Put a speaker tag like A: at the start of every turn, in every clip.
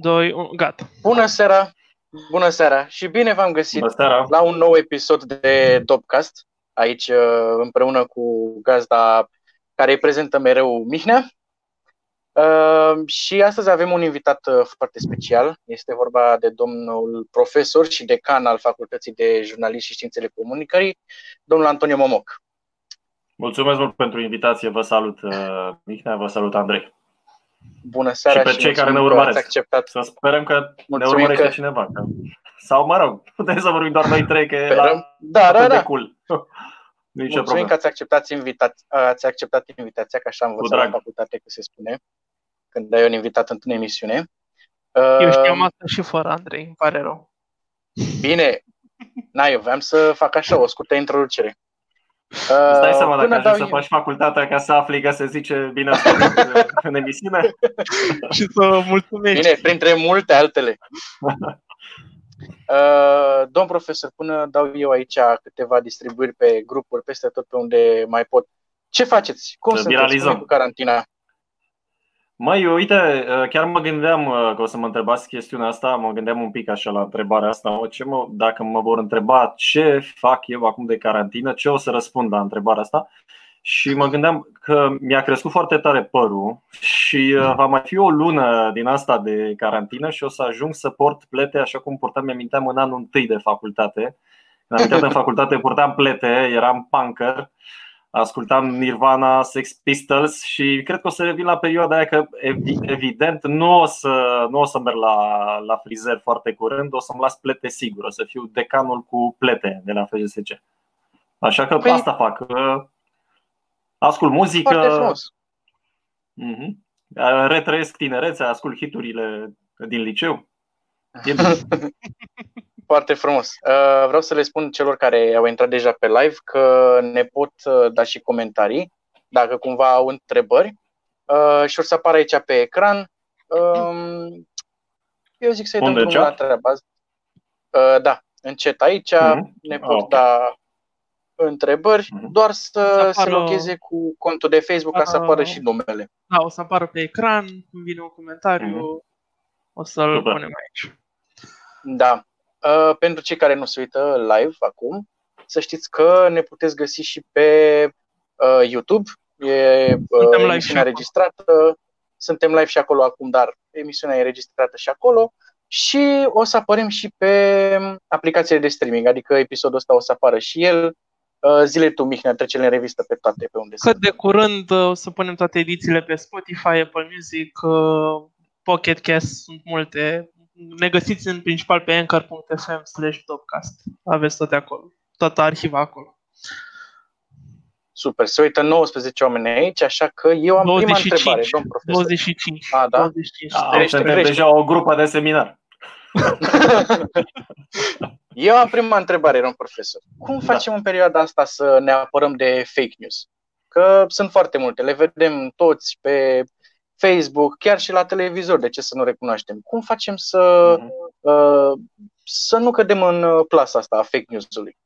A: 2, 1, gata.
B: Bună seara! Bună seara și bine v-am găsit la un nou episod de Topcast, aici uh, împreună cu gazda care îi prezentă mereu Mihnea. Uh, și astăzi avem un invitat uh, foarte special. Este vorba de domnul profesor și decan al Facultății de Jurnalism și Științele Comunicării, domnul Antonio Momoc.
C: Mulțumesc mult pentru invitație. Vă salut, Mihnea, vă salut, Andrei.
B: Bună seara
C: și pe
B: și
C: cei care ne urmăresc.
B: Acceptat.
C: Să sperăm că mulțumim ne urmărește că... cineva. Că... Sau, mă rog, putem să vorbim doar noi trei, că e la...
B: da, da, da.
C: cool.
B: Nici Mulțumim problemă. că ați acceptat, invita- ați acceptat invitația, că așa am învățat la facultate că se spune, când ai un invitat într-o emisiune.
A: Eu știam asta și fără Andrei, îmi pare rău.
B: Bine, na, eu vreau să fac așa, o scurtă introducere.
C: Îți dai seama dacă ajungi să faci facultatea ca să afli că se zice bine în emisiune?
A: și să mulțumești.
B: Bine, printre multe altele. Uh, domn profesor, până dau eu aici câteva distribuiri pe grupuri peste tot pe unde mai pot. Ce faceți? Cum să sunteți cu carantina?
C: Măi, uite, uh, chiar mă gândeam uh, că o să mă întrebați chestiunea asta, mă gândeam un pic așa la întrebarea asta. Ce mă, dacă mă vor întreba ce fac eu acum de carantină, ce o să răspund la întrebarea asta. Și mă gândeam că mi-a crescut foarte tare părul și uh, va mai fi o lună din asta de carantină și o să ajung să port plete așa cum purtam, mi-aminteam în anul întâi de facultate. În în facultate purtam plete, eram punker ascultam Nirvana, Sex Pistols și cred că o să revin la perioada aia că evident nu o să, nu o să merg la, la frizer foarte curând, o să-mi las plete sigur, o să fiu decanul cu plete de la FGSC. Așa că păi, asta fac. Ascult muzică. Uh-huh. Retrăiesc tinerețea, ascult hiturile din liceu.
B: Foarte frumos. Uh, vreau să le spun celor care au intrat deja pe live că ne pot uh, da și comentarii dacă cumva au întrebări uh, și o să apară aici pe ecran. Um, eu zic să-i dăm drumul la treaba. Da, în chat aici mm-hmm. ne pot oh, da întrebări, mm-hmm. doar să, să apară... se logheze cu contul de Facebook ca să apară și numele.
A: Da, o să apară pe ecran, când vine un comentariu, mm-hmm. o să-l Super. punem aici.
B: Da. Uh, pentru cei care nu se uită live acum, să știți că ne puteți găsi și pe uh, YouTube. E uh, emisiunea registrată. Suntem live și acolo acum, dar emisiunea e registrată și acolo. Și o să apărem și pe aplicațiile de streaming, adică episodul ăsta o să apară și el. Uh, zile tu, Mihnea, trece în revistă pe toate pe unde
A: Cât de curând uh, o să punem toate edițiile pe Spotify, Apple Music, uh, Pocket Cast, sunt multe ne găsiți în principal pe anchor.fm slash topcast. Aveți toate acolo. Toată arhiva acolo.
B: Super. Se uită 19 oameni aici, așa că eu am 25, prima întrebare, domn profesor.
A: 25.
B: A, da?
A: 25. A,
C: crește, crește. deja o grupă de seminar.
B: eu am prima întrebare, domn profesor. Cum da. facem da. în perioada asta să ne apărăm de fake news? Că sunt foarte multe. Le vedem toți pe Facebook, chiar și la televizor, de ce să nu recunoaștem? Cum facem să, uh-huh. uh, să nu cădem în uh, plasa asta a fake news-ului?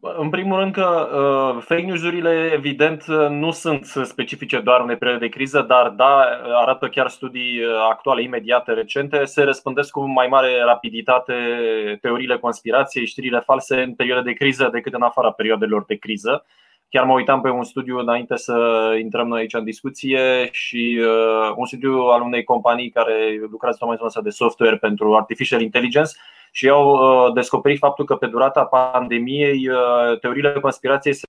C: În primul rând că uh, fake news-urile evident nu sunt specifice doar unei perioade de criză, dar da, arată chiar studii uh, actuale, imediate, recente, se răspândesc cu mai mare rapiditate teoriile conspirației, știrile false în perioade de criză decât în afara perioadelor de criză. Chiar mă uitam pe un studiu înainte să intrăm noi aici în discuție și uh, un studiu al unei companii care lucrează tocmai zona de software pentru artificial intelligence și au uh, descoperit faptul că pe durata pandemiei uh, teoriile conspirației se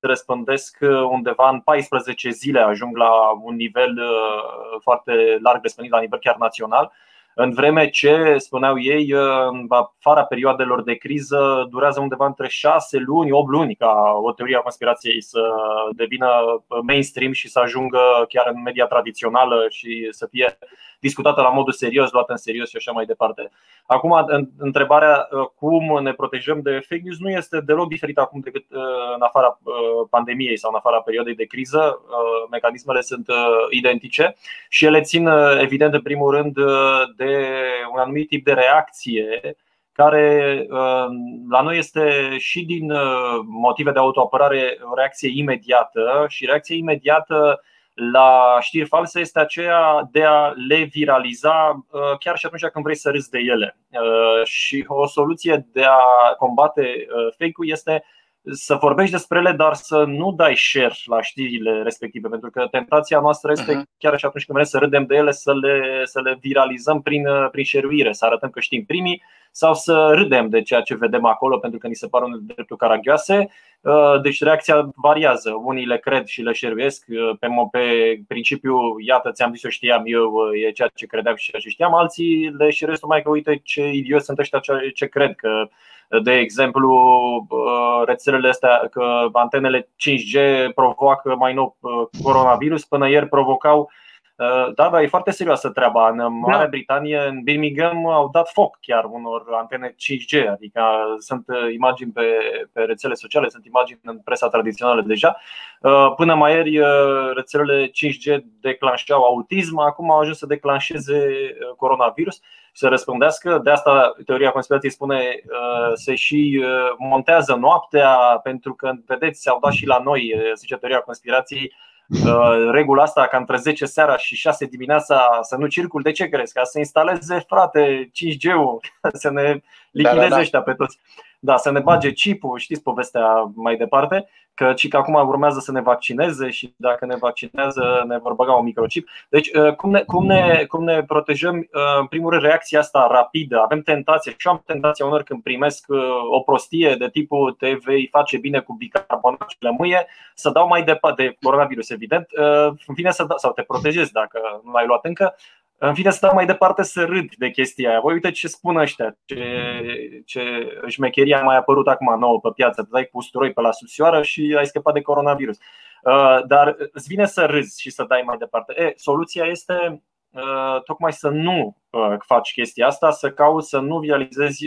C: răspândesc uh, undeva în 14 zile, ajung la un nivel uh, foarte larg răspândit la nivel chiar național în vreme ce, spuneau ei, în afara perioadelor de criză durează undeva între 6 luni, 8 luni ca o teorie a conspirației să devină mainstream și să ajungă chiar în media tradițională și să fie discutată la modul serios, luată în serios și așa mai departe. Acum, întrebarea cum ne protejăm de fake news nu este deloc diferită acum decât în afara pandemiei sau în afara perioadei de criză. Mecanismele sunt identice și ele țin, evident, în primul rând, de un anumit tip de reacție care la noi este și din motive de autoapărare o reacție imediată și reacție imediată la știri false este aceea de a le viraliza chiar și atunci când vrei să râzi de ele. Și o soluție de a combate fake-ul este să vorbești despre ele, dar să nu dai share la știrile respective, pentru că tentația noastră este uh-huh. chiar și atunci când vrem să râdem de ele, să le, să le viralizăm prin, prin share să arătăm că știm primii sau să râdem de ceea ce vedem acolo pentru că ni se par un dreptul caragioase. Uh, deci reacția variază. Unii le cred și le șeruiesc uh, pe, pe principiu, iată, ți-am zis, eu știam eu, uh, e ceea ce credeam și ceea ce știam. Alții le șeruiesc numai că uite ce idioți sunt ăștia ce cred că de exemplu, rețelele astea, că antenele 5G provoacă mai nou coronavirus, până ieri provocau Uh, da, da, e foarte serioasă treaba. În Marea da. Britanie, în Birmingham, au dat foc chiar unor antene 5G, adică sunt uh, imagini pe, pe rețele sociale, sunt imagini în presa tradițională deja. Uh, până mai ieri, rețelele 5G declanșeau autism, acum au ajuns să declanșeze coronavirus și să răspundească. De asta teoria conspirației spune se și montează noaptea, pentru că, vedeți, se au dat și la noi, zice teoria conspirației, Uh, regula asta ca între 10 seara și 6 dimineața să nu circul, de ce crezi? Ca să instaleze, frate, 5G-ul, să ne lichideze da, da, da. ăștia pe toți. Da, să ne bage chipul, știți povestea mai departe, că și că acum urmează să ne vaccineze și dacă ne vaccinează ne vor băga un microchip. Deci uh, cum ne, cum ne, cum ne protejăm? Uh, în primul rând reacția asta rapidă. Avem tentație și am tentația unor când primesc o prostie de tipul te vei face bine cu bicarbonat și lămâie, să dau mai departe de coronavirus, evident, în fine să dau, sau te protejezi dacă nu l-ai luat încă, în fine, stau mai departe să râd de chestia aia. Voi uite ce spun ăștia, ce, ce șmecheria a mai apărut acum nouă pe piață. Te dai cu usturoi pe la subțioară și ai scăpat de coronavirus. Uh, dar îți vine să râzi și să dai mai departe. E, soluția este uh, tocmai să nu uh, faci chestia asta, să cauți să nu vializezi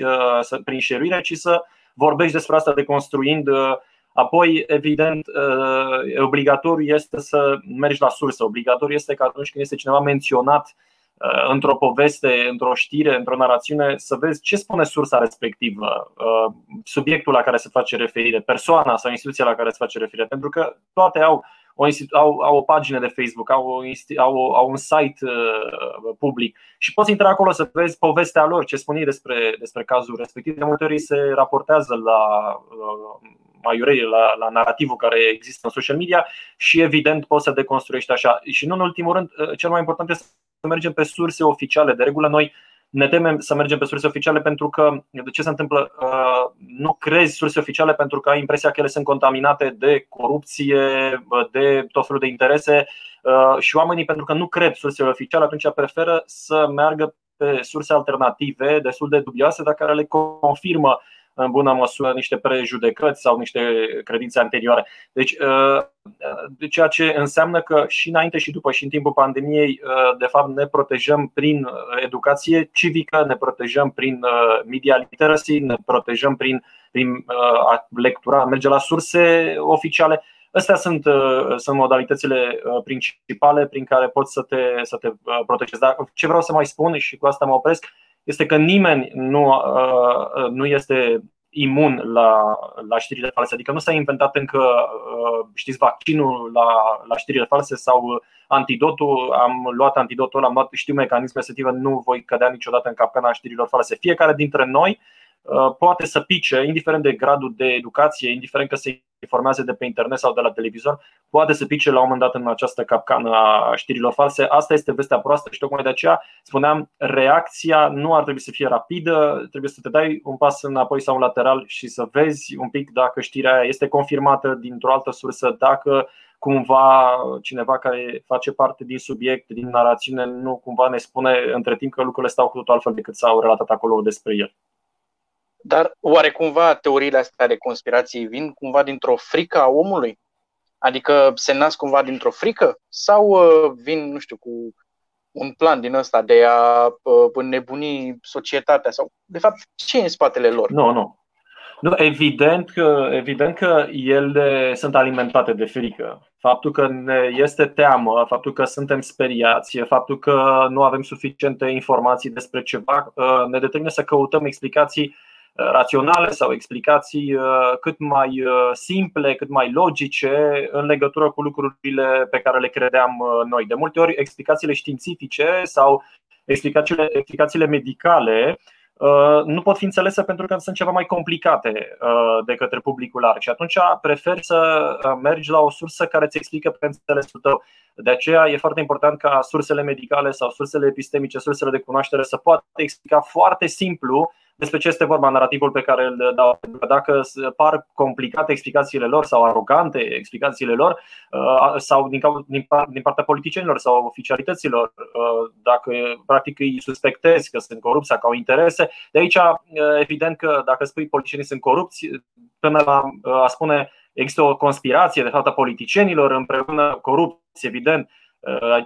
C: prin șeruire, ci să vorbești despre asta deconstruind Apoi, evident, obligatoriu este să mergi la sursă. Obligatoriu este că atunci când este cineva menționat Uh, într-o poveste, într-o știre, într-o narațiune, să vezi ce spune sursa respectivă, uh, subiectul la care se face referire, persoana sau instituția la care se face referire, pentru că toate au o, au, au o pagină de Facebook, au, o, au, au un site uh, public și poți intra acolo să vezi povestea lor, ce spun ei despre, despre cazul respectiv. De multe ori se raportează la uh, maiurei, la, la narativul care există în social media și evident poți să deconstruiești așa. Și nu în ultimul rând, uh, cel mai important este să mergem pe surse oficiale. De regulă, noi ne temem să mergem pe surse oficiale pentru că, de ce se întâmplă? Uh, nu crezi surse oficiale pentru că ai impresia că ele sunt contaminate de corupție, de tot felul de interese uh, și oamenii, pentru că nu cred sursele oficiale, atunci preferă să meargă pe surse alternative destul de dubioase, dar care le confirmă în bună măsură niște prejudecăți sau niște credințe anterioare. Deci, uh, ceea ce înseamnă că și înainte și după și în timpul pandemiei, uh, de fapt, ne protejăm prin uh, educație civică, ne protejăm prin media literacy, ne protejăm prin, prin lectura, merge la surse oficiale. Astea sunt, sunt modalitățile principale prin care poți să te, să te protejezi. Dar ce vreau să mai spun și cu asta mă opresc, este că nimeni nu, uh, nu este imun la, la știrile false. Adică nu s-a inventat încă, uh, știți, vaccinul la, la știrile false sau antidotul. Am luat antidotul, am luat, știu mecanisme respective, nu voi cădea niciodată în capcana știrilor false. Fiecare dintre noi Uh, poate să pice, indiferent de gradul de educație, indiferent că se informează de pe internet sau de la televizor, poate să pice la un moment dat în această capcană a știrilor false. Asta este vestea proastă și tocmai de aceea spuneam, reacția nu ar trebui să fie rapidă, trebuie să te dai un pas înapoi sau un lateral și să vezi un pic dacă știrea aia este confirmată dintr-o altă sursă, dacă cumva cineva care face parte din subiect, din narațiune, nu cumva ne spune între timp că lucrurile stau cu totul altfel decât s-au relatat acolo despre el.
B: Dar oare cumva teoriile astea de conspirații vin cumva dintr-o frică a omului? Adică se nasc cumva dintr-o frică? Sau uh, vin, nu știu, cu un plan din ăsta de a uh, înnebuni societatea? Sau, de fapt, ce e în spatele lor?
C: Nu, nu. Nu, evident că, evident că ele sunt alimentate de frică. Faptul că ne este teamă, faptul că suntem speriați, faptul că nu avem suficiente informații despre ceva, uh, ne determină să căutăm explicații raționale sau explicații cât mai simple, cât mai logice în legătură cu lucrurile pe care le credeam noi. De multe ori, explicațiile științifice sau explicațiile, explicațiile medicale Uh, nu pot fi înțelese pentru că sunt ceva mai complicate uh, de către publicul larg și atunci prefer să uh, mergi la o sursă care îți explică pe înțelesul tău. De aceea e foarte important ca sursele medicale sau sursele epistemice, sursele de cunoaștere să poată explica foarte simplu despre ce este vorba narativul pe care îl dau. Dacă par complicate explicațiile lor sau arogante explicațiile lor uh, sau din partea politicienilor sau oficialităților, uh, dacă practic îi suspectezi că sunt corupți sau că au interese, de aici uh, evident că dacă spui politicienii sunt corupți, până la a spune există o conspirație de fapt a politicienilor împreună corupți, evident, Uh,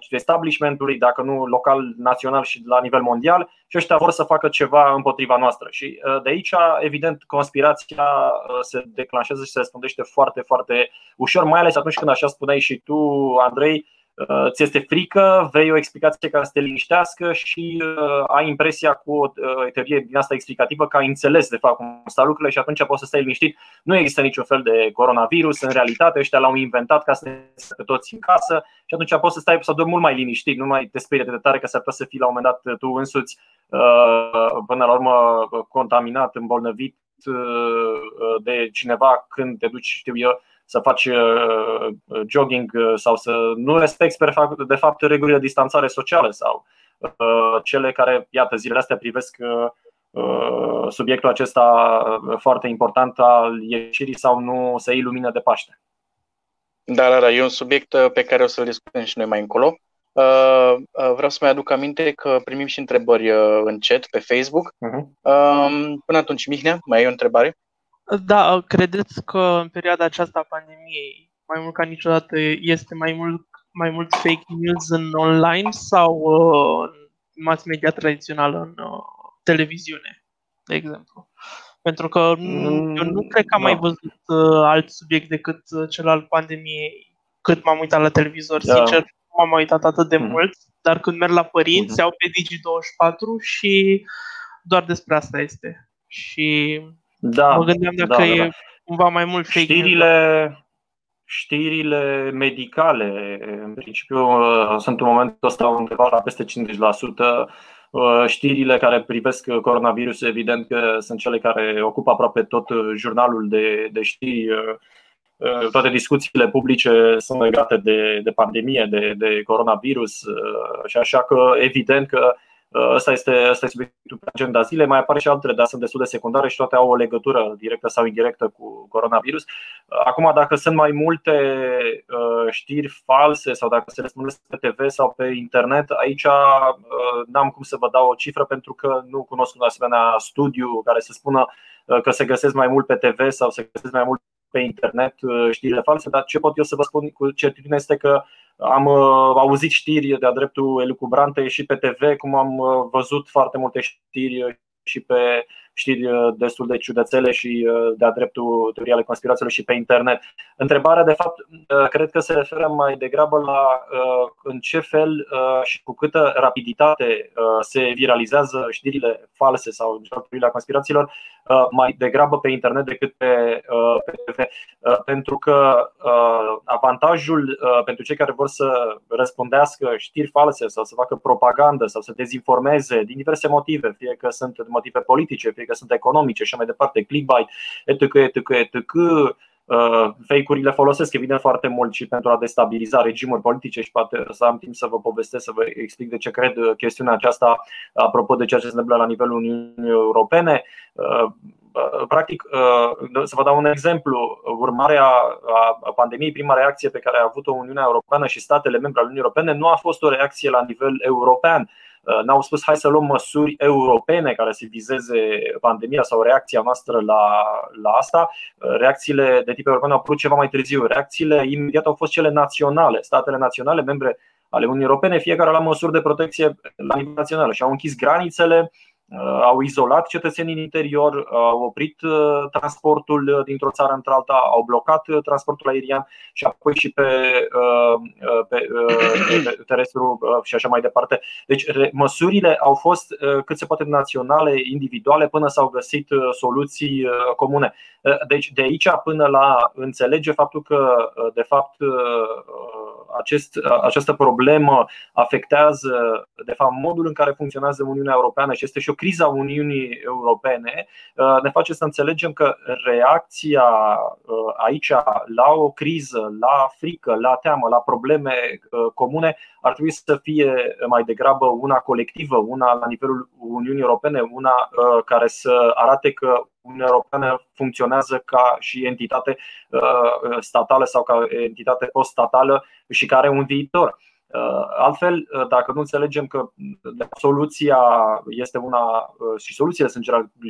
C: establishmentului, dacă nu local, național și la nivel mondial, și ăștia vor să facă ceva împotriva noastră. Și uh, de aici, evident, conspirația uh, se declanșează și se răspundește foarte, foarte ușor, mai ales atunci când, așa spuneai și tu, Andrei, Uh, ți este frică, vei o explicație care să te liniștească și uh, ai impresia cu o uh, teorie din asta explicativă că ai înțeles de fapt cum stau lucrurile și atunci poți să stai liniștit. Nu există niciun fel de coronavirus, în realitate ăștia l-au inventat ca să ne pe toți în casă și atunci poți să stai să dormi mult mai liniștit, nu mai te sperie de tare că s-ar putea să fii la un moment dat tu însuți până la urmă contaminat, îmbolnăvit de cineva când te duci, știu eu, să faci uh, uh, jogging uh, sau să nu respecti de fapt regulile de distanțare socială sau cele care, iată, zilele astea privesc subiectul acesta foarte important al ieșirii sau nu să iei lumină de Paște.
B: Da, da, da, e un subiect pe care o să-l discutăm și noi mai încolo. Vreau să mai aduc aminte că primim și întrebări în chat pe Facebook. Uh-huh. Până atunci, Mihnea, mai ai o întrebare?
A: Da, credeți că în perioada aceasta a pandemiei, mai mult ca niciodată, este mai mult, mai mult fake news în online sau uh, în mass media tradițională, în uh, televiziune, de exemplu? Pentru că mm, eu nu cred că am da. mai văzut uh, alt subiect decât uh, cel al pandemiei cât m-am uitat la televizor. Da. Sincer, nu m-am uitat atât de mm. mult, dar când merg la părinți, mm-hmm. au pe Digi24 și doar despre asta este. Și da, mă gândeam dacă da, da, da. e cumva mai mult fake
C: știrile, știrile medicale, în principiu, uh, sunt în momentul ăsta undeva la peste 50%. Uh, știrile care privesc coronavirus, evident că sunt cele care ocupă aproape tot jurnalul de, de știri. Uh, toate discuțiile publice sunt legate de, de pandemie, de, de coronavirus și așa că evident că Asta este, asta este subiectul pe agenda zilei. Mai apare și altele, dar sunt destul de secundare și toate au o legătură directă sau indirectă cu coronavirus. Acum, dacă sunt mai multe uh, știri false sau dacă se răspundesc pe TV sau pe internet, aici uh, n-am cum să vă dau o cifră pentru că nu cunosc un asemenea studiu care să spună uh, că se găsesc mai mult pe TV sau se găsesc mai mult pe internet știrile false, dar ce pot eu să vă spun cu certitudine este că am uh, auzit știri de-a dreptul elucubrante și pe TV, cum am uh, văzut foarte multe știri și pe știri uh, destul de ciudățele și de-a dreptul teorii ale conspirațiilor și pe internet. Întrebarea, de fapt, cred că se referă mai degrabă la în ce fel și cu câtă rapiditate se viralizează știrile false sau teoriile conspirațiilor Uh, mai degrabă pe internet decât pe, uh, pe TV. Uh, pentru că avantajul pentru cei care vor să răspundească știri false sau să facă propagandă sau să dezinformeze din diverse motive, fie că sunt motive politice, fie că sunt economice și mai departe, clickbait, etc., etc., etc., Uh, fake-urile folosesc evident foarte mult și pentru a destabiliza regimuri politice și poate să am timp să vă povestesc, să vă explic de ce cred uh, chestiunea aceasta apropo de ceea ce se întâmplă la nivelul Uniunii Europene. Uh, practic, să vă dau un exemplu, urmarea a pandemiei, prima reacție pe care a avut-o Uniunea Europeană și statele membre ale Uniunii Europene nu a fost o reacție la nivel european, Uh, n-au spus hai să luăm măsuri europene care să vizeze pandemia sau reacția noastră la, la asta. Uh, reacțiile de tip european au apărut ceva mai târziu. Reacțiile imediat au fost cele naționale. Statele naționale, membre ale Uniunii Europene, fiecare la măsuri de protecție la nivel național și au închis granițele Uh, au izolat cetățenii în interior, au oprit uh, transportul uh, dintr-o țară într-alta, au blocat transportul aerian și apoi și pe, pe, pe terestru și așa mai departe. Deci măsurile au fost cât se poate naționale, individuale, până s-au găsit soluții comune. Deci de aici până la înțelege faptul că de fapt acest, această problemă afectează de fapt modul în care funcționează Uniunea Europeană și este și o criza Uniunii Europene uh, ne face să înțelegem că reacția uh, aici la o criză, la frică, la teamă, la probleme uh, comune ar trebui să fie mai degrabă una colectivă, una la nivelul Uniunii Europene, una care să arate că Uniunea Europeană funcționează ca și entitate statală sau ca entitate post-statală și care are un viitor. Uh, altfel, uh, dacă nu înțelegem că soluția este una uh, și soluțiile sunt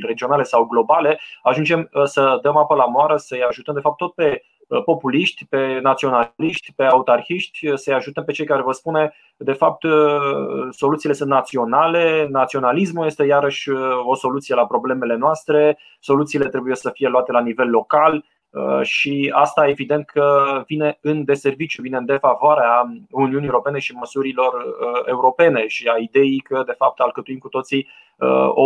C: regionale sau globale, ajungem să dăm apă la moară, să-i ajutăm de fapt tot pe populiști, pe naționaliști, pe autarhiști, să-i ajutăm pe cei care vă spune de fapt soluțiile sunt naționale, naționalismul este iarăși o soluție la problemele noastre, soluțiile trebuie să fie luate la nivel local, Uh, și asta evident că vine în deserviciu, vine în defavoarea Uniunii Europene și măsurilor uh, europene și a ideii că de fapt alcătuim cu toții uh, o,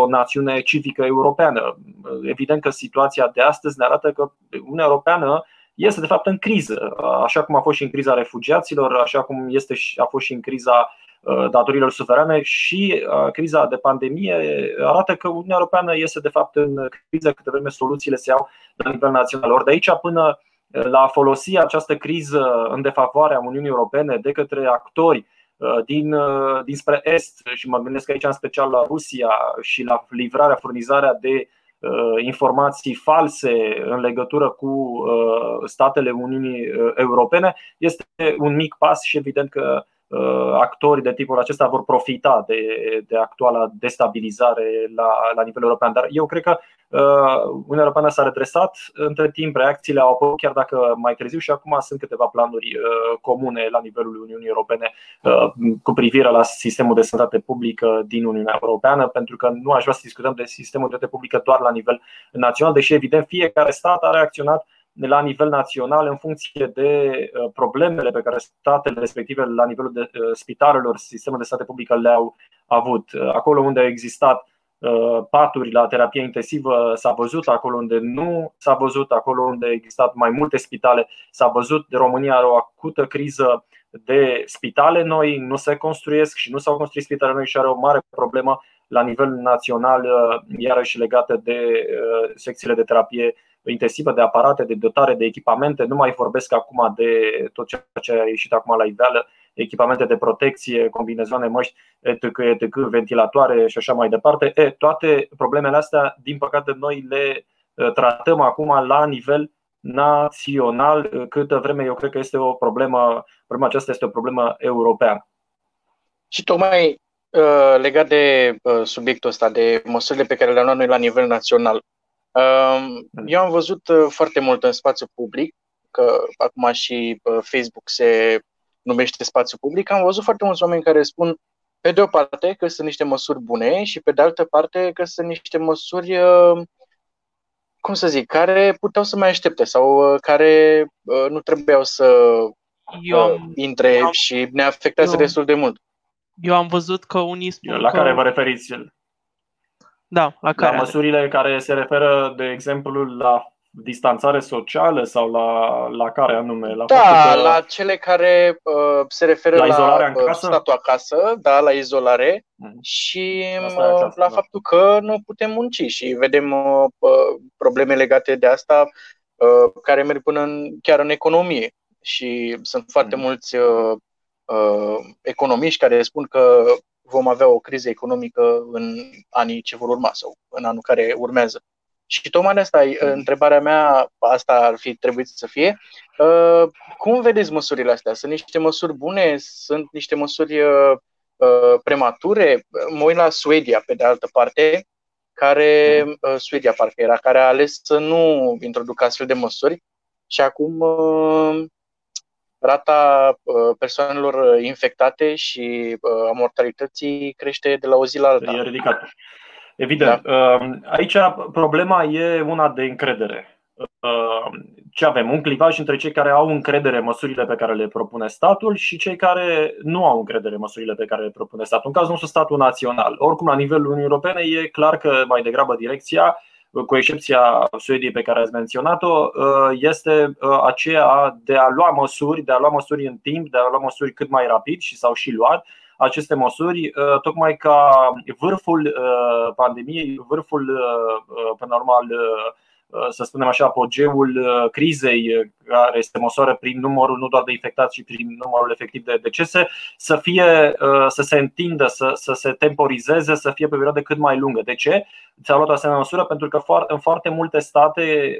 C: o națiune civică europeană. Evident că situația de astăzi ne arată că Uniunea Europeană este de fapt în criză, așa cum a fost și în criza refugiaților, așa cum este și, a fost și în criza Uh, datorilor suverane și uh, criza de pandemie arată că Uniunea Europeană este de fapt în criză câte vreme soluțiile se iau la nivel național. Ori de aici până la a folosi această criză în defavoarea Uniunii Europene de către actori uh, din, dinspre Est și mă gândesc aici în special la Rusia și la livrarea, furnizarea de informații false în legătură cu statele Uniunii Europene este un mic pas și evident că Uh, actori de tipul acesta vor profita de, de actuala destabilizare la, la nivel european. Dar eu cred că uh, Uniunea Europeană s-a redresat. Între timp, reacțiile au apărut, chiar dacă mai târziu, și acum sunt câteva planuri uh, comune la nivelul Uniunii Europene cu privire la sistemul de sănătate publică din Uniunea Europeană, pentru că nu aș vrea să discutăm de sistemul de sănătate publică doar la nivel național, deși, evident, fiecare stat a reacționat la nivel național în funcție de uh, problemele pe care statele respective la nivelul de uh, spitalelor, sistemul de state publică le-au avut. Uh, acolo unde au existat paturi la terapie intensivă s-a văzut, acolo unde nu s-a văzut, acolo unde au existat mai multe spitale s-a văzut. De România are o acută criză de spitale noi, nu se construiesc și nu s-au construit spitale noi și are o mare problemă la nivel național, iarăși legată de secțiile de terapie intensivă de aparate, de dotare de echipamente. Nu mai vorbesc acum de tot ceea ce a ieșit acum la iveală, echipamente de protecție, combinezoane, măști, etc., etc., ventilatoare și așa mai departe. E, toate problemele astea, din păcate, noi le tratăm acum la nivel național, câtă vreme eu cred că este o problemă, problema aceasta este o problemă europeană.
B: Și tocmai legat de subiectul ăsta, de măsurile pe care le-am luat noi la nivel național, Mm. Eu am văzut uh, foarte mult în spațiu public, că acum și uh, Facebook se numește spațiu public, am văzut foarte mulți oameni care spun pe de o parte că sunt niște măsuri bune și pe de altă parte că sunt niște măsuri, uh, cum să zic, care puteau să mai aștepte sau care nu trebuiau să eu am, intre eu am, și ne afectează eu, destul de mult.
A: Eu am văzut că unii spun
C: La
A: că...
C: care vă referiți?
A: Da, la care?
C: La măsurile care se referă, de exemplu, la distanțare socială sau la, la care anume? La
B: da, că... la cele care uh, se referă la, la uh, statul acasă, da, la izolare mm-hmm. și uh, la da. faptul că nu putem munci și vedem uh, uh, probleme legate de asta uh, care merg până în, chiar în economie și sunt foarte mm-hmm. mulți uh, uh, economiști care spun că vom avea o criză economică în anii ce vor urma sau în anul care urmează. Și tocmai de asta, mm. întrebarea mea, asta ar fi trebuit să fie, uh, cum vedeți măsurile astea? Sunt niște măsuri bune? Sunt niște măsuri uh, uh, premature? Mă uit la Suedia, pe de altă parte, care, mm. Suedia parcă era, care a ales să nu introducă astfel de măsuri și acum rata persoanelor infectate și a mortalității crește de la o zi la alta.
C: E ridicat. Evident. Da. Aici problema e una de încredere ce avem? Un clivaj între cei care au încredere în măsurile pe care le propune statul și cei care nu au încredere în măsurile pe care le propune statul. În cazul nostru, statul național. Oricum, la nivelul Uniunii Europene, e clar că mai degrabă direcția, cu excepția Suediei pe care ați menționat-o, este aceea de a lua măsuri, de a lua măsuri în timp, de a lua măsuri cât mai rapid și s-au și luat aceste măsuri, tocmai ca vârful pandemiei, vârful, pe normal, Uh, să spunem așa, apogeul uh, crizei, uh, care se măsoară prin numărul nu doar de infectați, ci prin numărul efectiv de decese, să fie, să se întindă, să, să se temporizeze, să fie pe perioadă cât mai lungă. De ce? Ți-a luat o asemenea măsură pentru că în foarte multe state,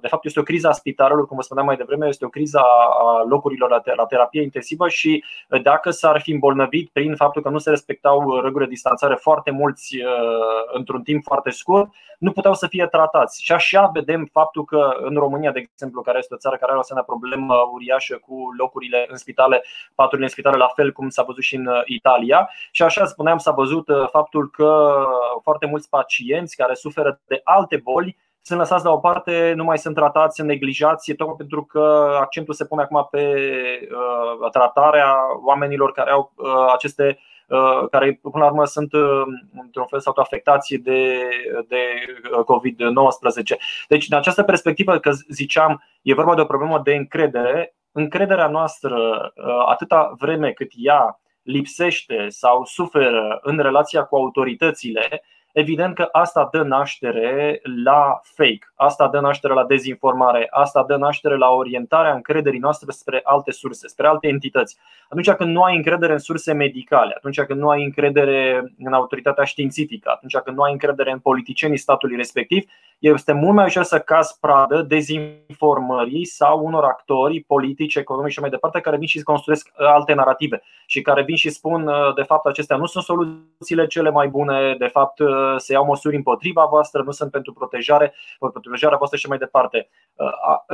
C: de fapt, este o criză a spitalelor, cum vă spuneam mai devreme, este o criză a locurilor la terapie intensivă și dacă s-ar fi îmbolnăvit prin faptul că nu se respectau regulile de distanțare foarte mulți într-un timp foarte scurt, nu puteau să fie tratați. Și așa vedem faptul că în România, de exemplu, care este o țară care are o asemenea problemă uriașă cu locurile în spitale, paturile în spitale, la fel cum s-a văzut și în Italia. Și așa spuneam, s-a văzut faptul că foarte mulți pacienți care suferă de alte boli sunt lăsați la o parte, nu mai sunt tratați, neglijați, tocmai pentru că accentul se pune acum pe uh, tratarea oamenilor care au uh, aceste uh, care până la urmă sunt uh, într-un fel sau afectați de, de uh, COVID-19. Deci, din această perspectivă, că ziceam, e vorba de o problemă de încredere, încrederea noastră, atâta vreme cât ea lipsește sau suferă în relația cu autoritățile, evident că asta dă naștere la fake, asta dă naștere la dezinformare, asta dă naștere la orientarea încrederii noastre spre alte surse, spre alte entități. Atunci când nu ai încredere în surse medicale, atunci când nu ai încredere în autoritatea științifică, atunci când nu ai încredere în politicienii statului respectiv, este mult mai ușor să cazi pradă dezinformării sau unor actori politici, economici și mai departe care vin și construiesc alte narrative și care vin și spun de fapt acestea nu sunt soluțiile cele mai bune, de fapt se iau măsuri împotriva voastră, nu sunt pentru protejare, pentru protejarea voastră și mai departe.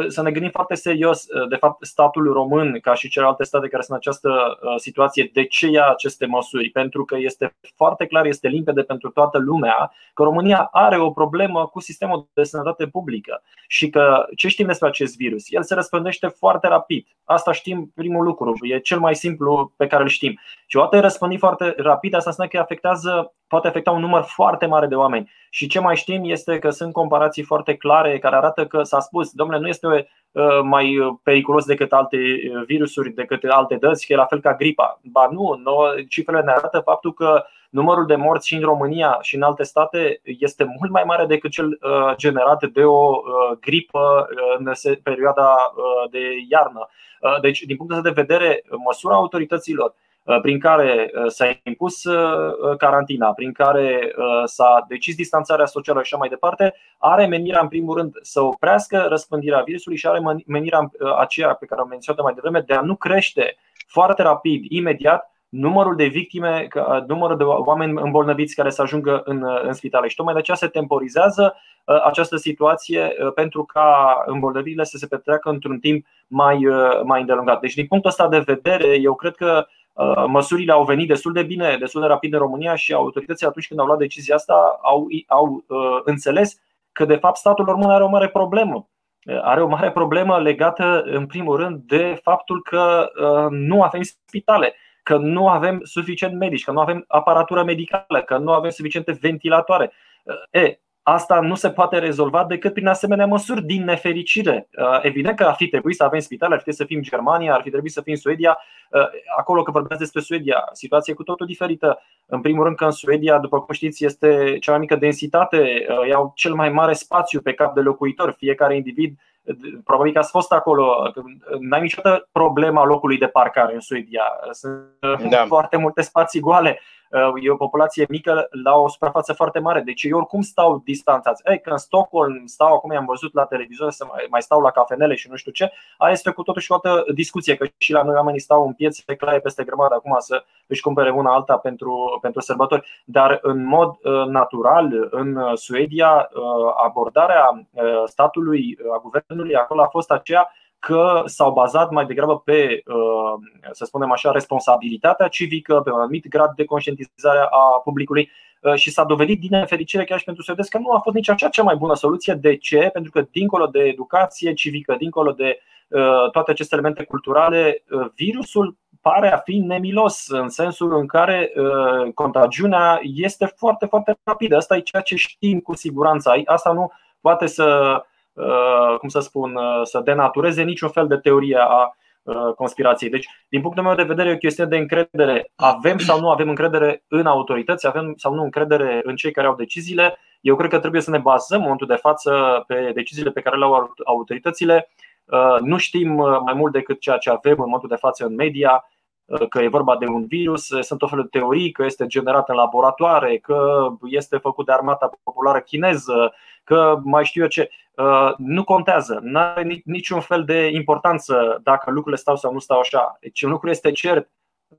C: Să ne gândim foarte serios, de fapt, statul român, ca și celelalte state care sunt în această situație, de ce ia aceste măsuri? Pentru că este foarte clar, este limpede pentru toată lumea că România are o problemă cu sistemul de sănătate publică și că ce știm despre acest virus? El se răspândește foarte rapid. Asta știm primul lucru, e cel mai simplu pe care îl știm. Și odată răspândit foarte rapid, asta înseamnă că afectează, poate afecta un număr foarte mare de oameni. Și ce mai știm este că sunt comparații foarte clare care arată că s-a spus, domnule, nu este uh, mai periculos decât alte uh, virusuri, decât alte dăți, că e la fel ca gripa. Ba nu, cifrele ne arată faptul că numărul de morți și în România și în alte state este mult mai mare decât cel uh, generat de o gripă în perioada de iarnă. Deci, din punctul de vedere, măsura autorităților Uh, prin care uh, s-a impus uh, carantina, prin care s-a decis distanțarea socială și așa mai departe, are menirea în primul rând să oprească răspândirea virusului și are menirea aceea pe care am menționat mai devreme de a nu crește foarte rapid, imediat, numărul de victime, numărul de oameni îmbolnăviți care să ajungă în, în spitale. Și tocmai de aceea se temporizează această situație pentru ca îmbolnăvirile să se petreacă într-un timp mai, mai îndelungat. Deci, din punctul ăsta de vedere, eu cred că Uh, măsurile au venit destul de bine, destul de rapid în România și autoritățile atunci când au luat decizia asta au, au uh, înțeles că de fapt statul român are o mare problemă. Uh, are o mare problemă legată în primul rând de faptul că nu avem spitale, că nu avem suficient medici, că nu avem aparatură medicală, că nu avem suficiente ventilatoare. E, Asta nu se poate rezolva decât prin asemenea măsuri, din nefericire. Uh, evident că ar fi trebuit să avem spitale, ar fi trebuit să fim Germania, ar fi trebuit să fim Suedia. Uh, acolo, că vorbesc despre Suedia, situația e cu totul diferită. În primul rând că în Suedia, după cum știți, este cea mai mică densitate, uh, iau cel mai mare spațiu pe cap de locuitor. Fiecare individ probabil că ați fost acolo, n-ai niciodată problema locului de parcare în Suedia. Sunt da. foarte multe spații goale. Uh, e o populație mică la o suprafață foarte mare, deci ei oricum stau distanțați. Ei, când în Stockholm stau, acum i-am văzut la televizor să mai, mai stau la cafenele și nu știu ce, aia este cu totul și o altă discuție, că și la noi oamenii stau în piețe clare peste grămadă acum să își cumpere una alta pentru, pentru sărbători. Dar în mod uh, natural, în Suedia, uh, abordarea statului, a guvernului acolo a fost aceea că s-au bazat mai degrabă pe, să spunem așa, responsabilitatea civică, pe un anumit grad de conștientizare a publicului și s-a dovedit din nefericire chiar și pentru suedezi că nu a fost nici acea cea mai bună soluție. De ce? Pentru că dincolo de educație civică, dincolo de toate aceste elemente culturale, virusul pare a fi nemilos în sensul în care uh, contagiunea este foarte, foarte rapidă. Asta e ceea ce știm cu siguranță. Asta nu poate să, uh, cum să spun, uh, să denatureze niciun fel de teorie a conspirației. Deci, din punctul meu de vedere, e o chestie de încredere. Avem sau nu avem încredere în autorități, avem sau nu încredere în cei care au deciziile. Eu cred că trebuie să ne bazăm în momentul de față pe deciziile pe care le au autoritățile. Nu știm mai mult decât ceea ce avem în momentul de față în media că e vorba de un virus, sunt o fel de teorii că este generat în laboratoare, că este făcut de armata populară chineză, că mai știu eu ce. Uh, nu contează, nu are niciun fel de importanță dacă lucrurile stau sau nu stau așa. Deci un lucru este cert.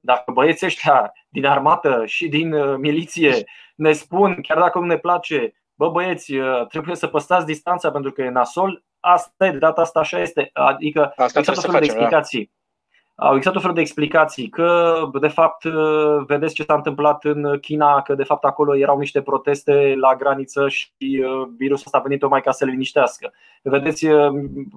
C: Dacă băieții ăștia din armată și din uh, miliție ne spun, chiar dacă nu ne place, bă băieți, uh, trebuie să păstrați distanța pentru că e nasol, asta e, de data asta așa este. Adică asta există tot felul de da. explicații. Da. Au existat o fel de explicații că, de fapt, vedeți ce s-a întâmplat în China, că, de fapt, acolo erau niște proteste la graniță și uh, virusul ăsta a venit tocmai ca să le liniștească. Vedeți uh,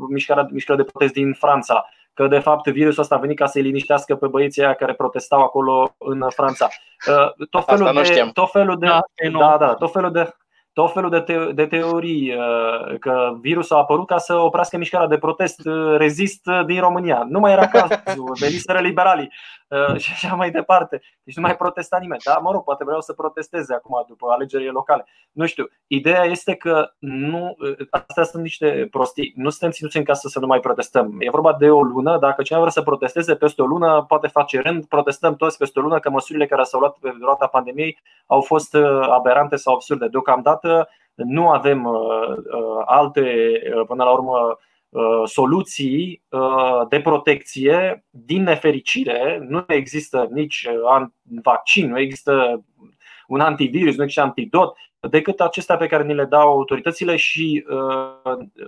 C: mișcarea, mișcarea de protest din Franța, că, de fapt, virusul ăsta a venit ca să-i liniștească pe băieții aia care protestau acolo în Franța. Uh, tot felul de, tot felul de, da, da, da, tot felul de, tot felul de, te- de teorii uh, că virusul a apărut ca să oprească mișcarea de protest uh, rezist uh, din România. Nu mai era cazul, veniseră liberalii și așa mai departe. Deci nu mai protesta nimeni. Da, mă rog, poate vreau să protesteze acum după alegerile locale. Nu știu. Ideea este că nu, astea sunt niște prostii. Nu suntem ținuți în casă să nu mai protestăm. E vorba de o lună. Dacă cineva vrea să protesteze peste o lună, poate face rând. Protestăm toți peste o lună că măsurile care s-au luat pe durata pandemiei au fost aberante sau absurde. Deocamdată nu avem uh, uh, alte, uh, până la urmă, soluții de protecție. Din nefericire, nu există nici vaccin, nu există un antivirus, nu există antidot, decât acestea pe care ni le dau autoritățile și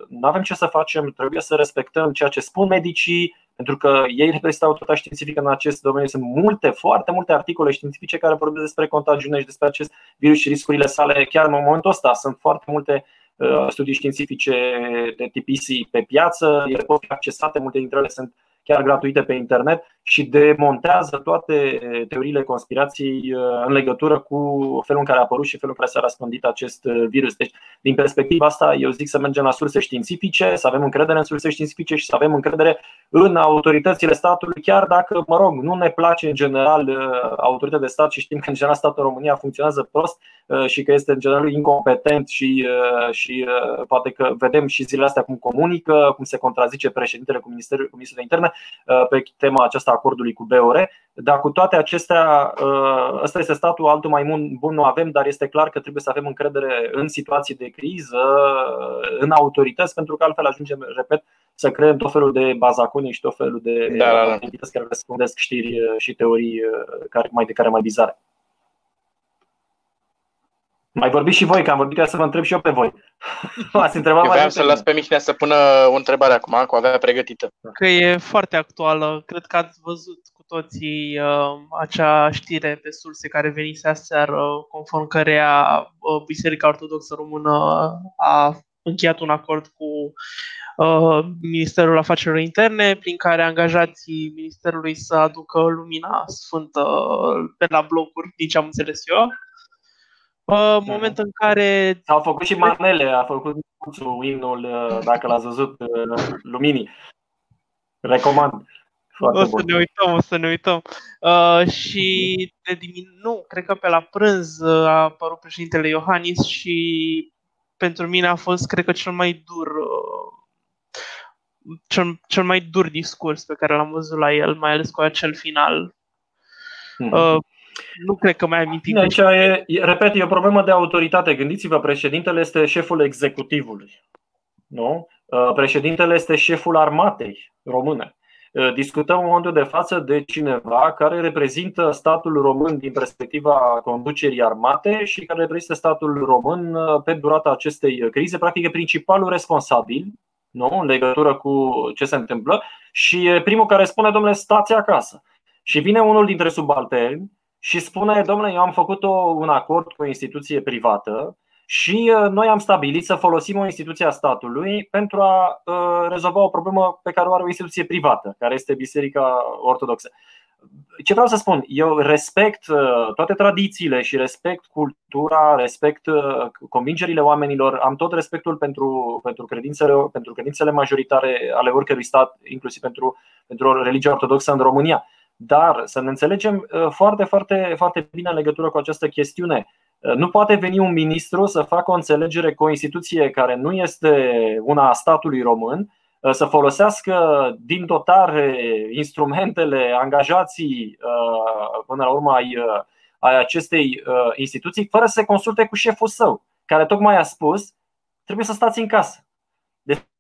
C: nu avem ce să facem, trebuie să respectăm ceea ce spun medicii, pentru că ei reprezintă autoritatea științifică în acest domeniu. Sunt multe, foarte multe articole științifice care vorbesc despre contagiune și despre acest virus și riscurile sale chiar în momentul ăsta. Sunt foarte multe uh, studii științifice de tip ICI pe piață, ele pot fi accesate, multe dintre ele sunt chiar gratuite pe internet și demontează toate teoriile conspirației uh, în legătură cu felul în care a apărut și felul în care s-a răspândit acest uh, virus. Deci, din perspectiva asta, eu zic să mergem la surse științifice, să avem încredere în surse științifice și să avem încredere în autoritățile statului, chiar dacă, mă rog, nu ne place în general uh, autoritatea de stat și știm că în general statul în România funcționează prost și că este în general incompetent și, și poate că vedem și zilele astea cum comunică, cum se contrazice președintele cu Ministerul, cu Ministerul de Interne pe tema aceasta acordului cu BOR, dar cu toate acestea, ă, ăsta este statul, altul mai bun nu avem, dar este clar că trebuie să avem încredere în situații de criză, în autorități, pentru că altfel ajungem, repet, să creăm tot felul de bazaconi și tot felul de da, da, da. entități care răspundesc știri și teorii care, mai de care mai bizare. Mai vorbiți și voi, că am vorbit să vă întreb și eu pe voi.
B: Ați întrebat eu mai să las pe Mihnea să pună o întrebare acum, cu avea pregătită.
A: Că e foarte actuală. Cred că ați văzut cu toții uh, acea știre pe surse care venise aseară, conform cărea uh, Biserica Ortodoxă Română a încheiat un acord cu uh, Ministerul Afacerilor Interne, prin care angajații Ministerului să aducă lumina sfântă pe la blocuri, din ce am înțeles eu în moment în care...
C: S-au făcut și manele, a făcut imnul, uh, dacă l-ați văzut, uh, Luminii. Recomand.
A: Foarte o să bun. ne uităm, o să ne uităm. Uh, și de dimin- nu, cred că pe la prânz uh, a apărut președintele Iohannis și pentru mine a fost, cred că, cel mai dur uh, cel, cel mai dur discurs pe care l-am văzut la el, mai ales cu acel final. Mm-hmm. Uh, nu cred că mai amintit.
C: Aici e, repet, e o problemă de autoritate. Gândiți-vă, președintele este șeful executivului. Nu? Uh, președintele este șeful armatei române. Uh, discutăm în momentul de față de cineva care reprezintă statul român din perspectiva conducerii armate și care reprezintă statul român uh, pe durata acestei crize. Practic, e principalul responsabil nu? în legătură cu ce se întâmplă și e primul care spune, domnule, stați acasă. Și vine unul dintre subalterni și spune, domnule, eu am făcut un acord cu o instituție privată și uh, noi am stabilit să folosim o instituție a statului pentru a uh, rezolva o problemă pe care o are o instituție privată, care este Biserica Ortodoxă. Ce vreau să spun? Eu respect uh, toate tradițiile și respect cultura, respect convingerile oamenilor, am tot respectul pentru, pentru, credințele, pentru credințele majoritare ale oricărui stat, inclusiv pentru, pentru religia ortodoxă în România. Dar să ne înțelegem foarte, foarte, foarte bine în legătură cu această chestiune. Nu poate veni un ministru să facă o înțelegere cu o instituție care nu este una a statului român, să folosească din dotare instrumentele, angajații până la urmă ai, ai acestei instituții, fără să se consulte cu șeful său, care tocmai a spus trebuie să stați în casă.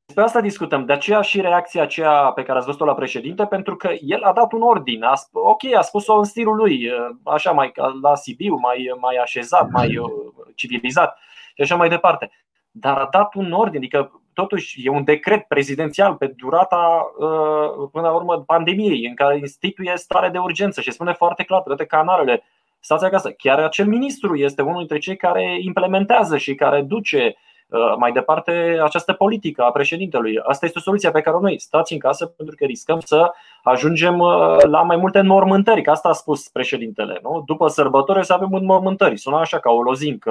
C: Despre asta discutăm. De aceea și reacția aceea pe care ați văzut-o la președinte, pentru că el a dat un ordin. A spus, ok, a spus-o în stilul lui, așa mai la Sibiu, mai, mai așezat, mai uh, civilizat și așa mai departe. Dar a dat un ordin, adică totuși e un decret prezidențial pe durata uh, până la urmă pandemiei, în care instituie stare de urgență și spune foarte clar pe toate canalele stați acasă. Chiar acel ministru este unul dintre cei care implementează și care duce Uh, mai departe această politică a președintelui. Asta este o soluție pe care noi stați în casă pentru că riscăm să ajungem uh, la mai multe înmormântări, că asta a spus președintele. Nu? După sărbători să avem înmormântări. Sună așa ca o lozincă,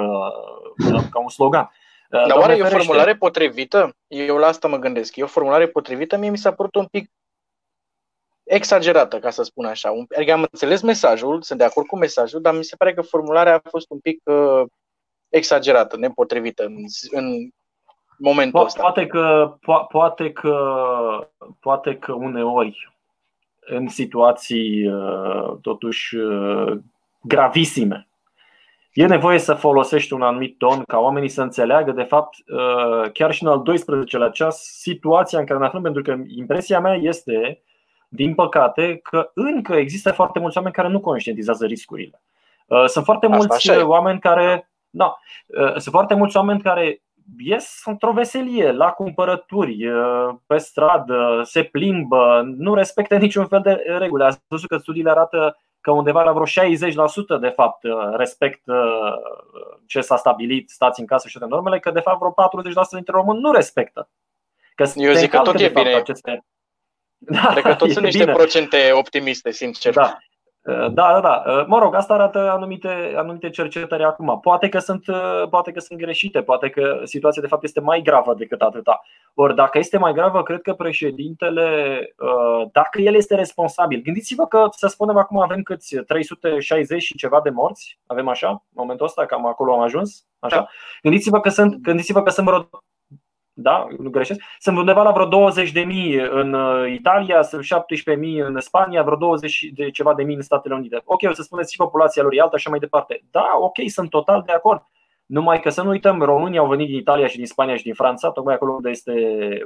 C: uh, ca un slogan.
B: Dar oare e o formulare potrivită? Eu la asta mă gândesc. E o formulare potrivită? Mie mi s-a părut un pic exagerată, ca să spun așa. Adică am înțeles mesajul, sunt de acord cu mesajul, dar mi se pare că formularea a fost un pic uh, exagerată, nepotrivită în, în momentul po- ăsta.
C: Poate că, po- poate, că, poate că uneori în situații uh, totuși uh, gravisime E nevoie să folosești un anumit ton ca oamenii să înțeleagă, de fapt, uh, chiar și în al 12-lea ceas, situația în care ne aflăm, pentru că impresia mea este, din păcate, că încă există foarte mulți oameni care nu conștientizează riscurile. Sunt foarte mulți oameni care da. Uh, sunt foarte mulți oameni care ies într-o veselie, la cumpărături, uh, pe stradă, se plimbă, nu respectă niciun fel de reguli. Ați văzut că studiile arată că undeva la vreo 60% de fapt uh, respect ce s-a stabilit, stați în casă și toate normele, că de fapt vreo 40% dintre români nu respectă.
B: Că Eu zic că tot e bine. Aceste... Da, Cred că tot sunt niște bine. procente optimiste, sincer.
C: Da. Uh, da, da, da. Uh, mă rog, asta arată anumite, anumite cercetări acum. Poate că, sunt, uh, poate că sunt greșite, poate că situația de fapt este mai gravă decât atâta. Ori dacă este mai gravă, cred că președintele, dacă el este responsabil, gândiți-vă că, să spunem, acum avem câți 360 și ceva de morți, avem așa, în momentul ăsta, cam acolo am ajuns, așa. Da. Gândiți-vă că sunt, gândiți-vă că sunt vreo da? nu greșesc, sunt undeva la vreo 20.000 în uh, Italia, sunt 17.000 în Spania, vreo 20 de ceva de mii în Statele Unite. Ok, o să spuneți și populația lor e alta și mai departe. Da, ok, sunt total de acord. Numai că să nu uităm, românii au venit din Italia și din Spania și din Franța, tocmai acolo unde este,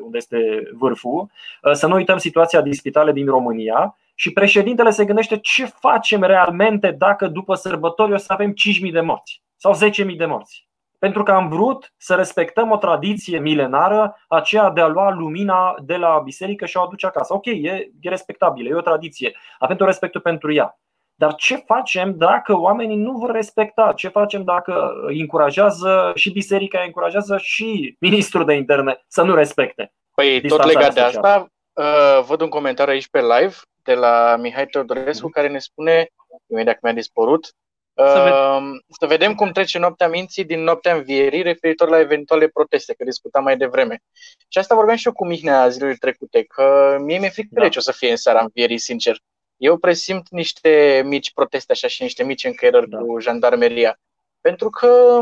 C: unde este vârful. Uh, să nu uităm situația din spitale din România și președintele se gândește ce facem realmente dacă după sărbători o să avem 5.000 de morți sau 10.000 de morți pentru că am vrut să respectăm o tradiție milenară, aceea de a lua lumina de la biserică și a o aduce acasă. Ok, e, e respectabilă, e o tradiție, avem tot respectul pentru ea. Dar ce facem dacă oamenii nu vor respecta? Ce facem dacă încurajează și biserica, încurajează și ministrul de interne să nu respecte?
B: Păi, tot legat de asta, uh, văd un comentariu aici pe live de la Mihai Teodorescu, care ne spune, imediat că mi-a dispărut, să, ved- să vedem cum trece noaptea minții din noaptea învierii referitor la eventuale proteste, că discutam mai devreme. Și asta vorbeam și eu cu Mihnea zilele trecute, că mie mi-e frică da. ce o să fie în seara învierii, sincer. Eu presimt niște mici proteste așa și niște mici încăierări da. cu jandarmeria. Pentru că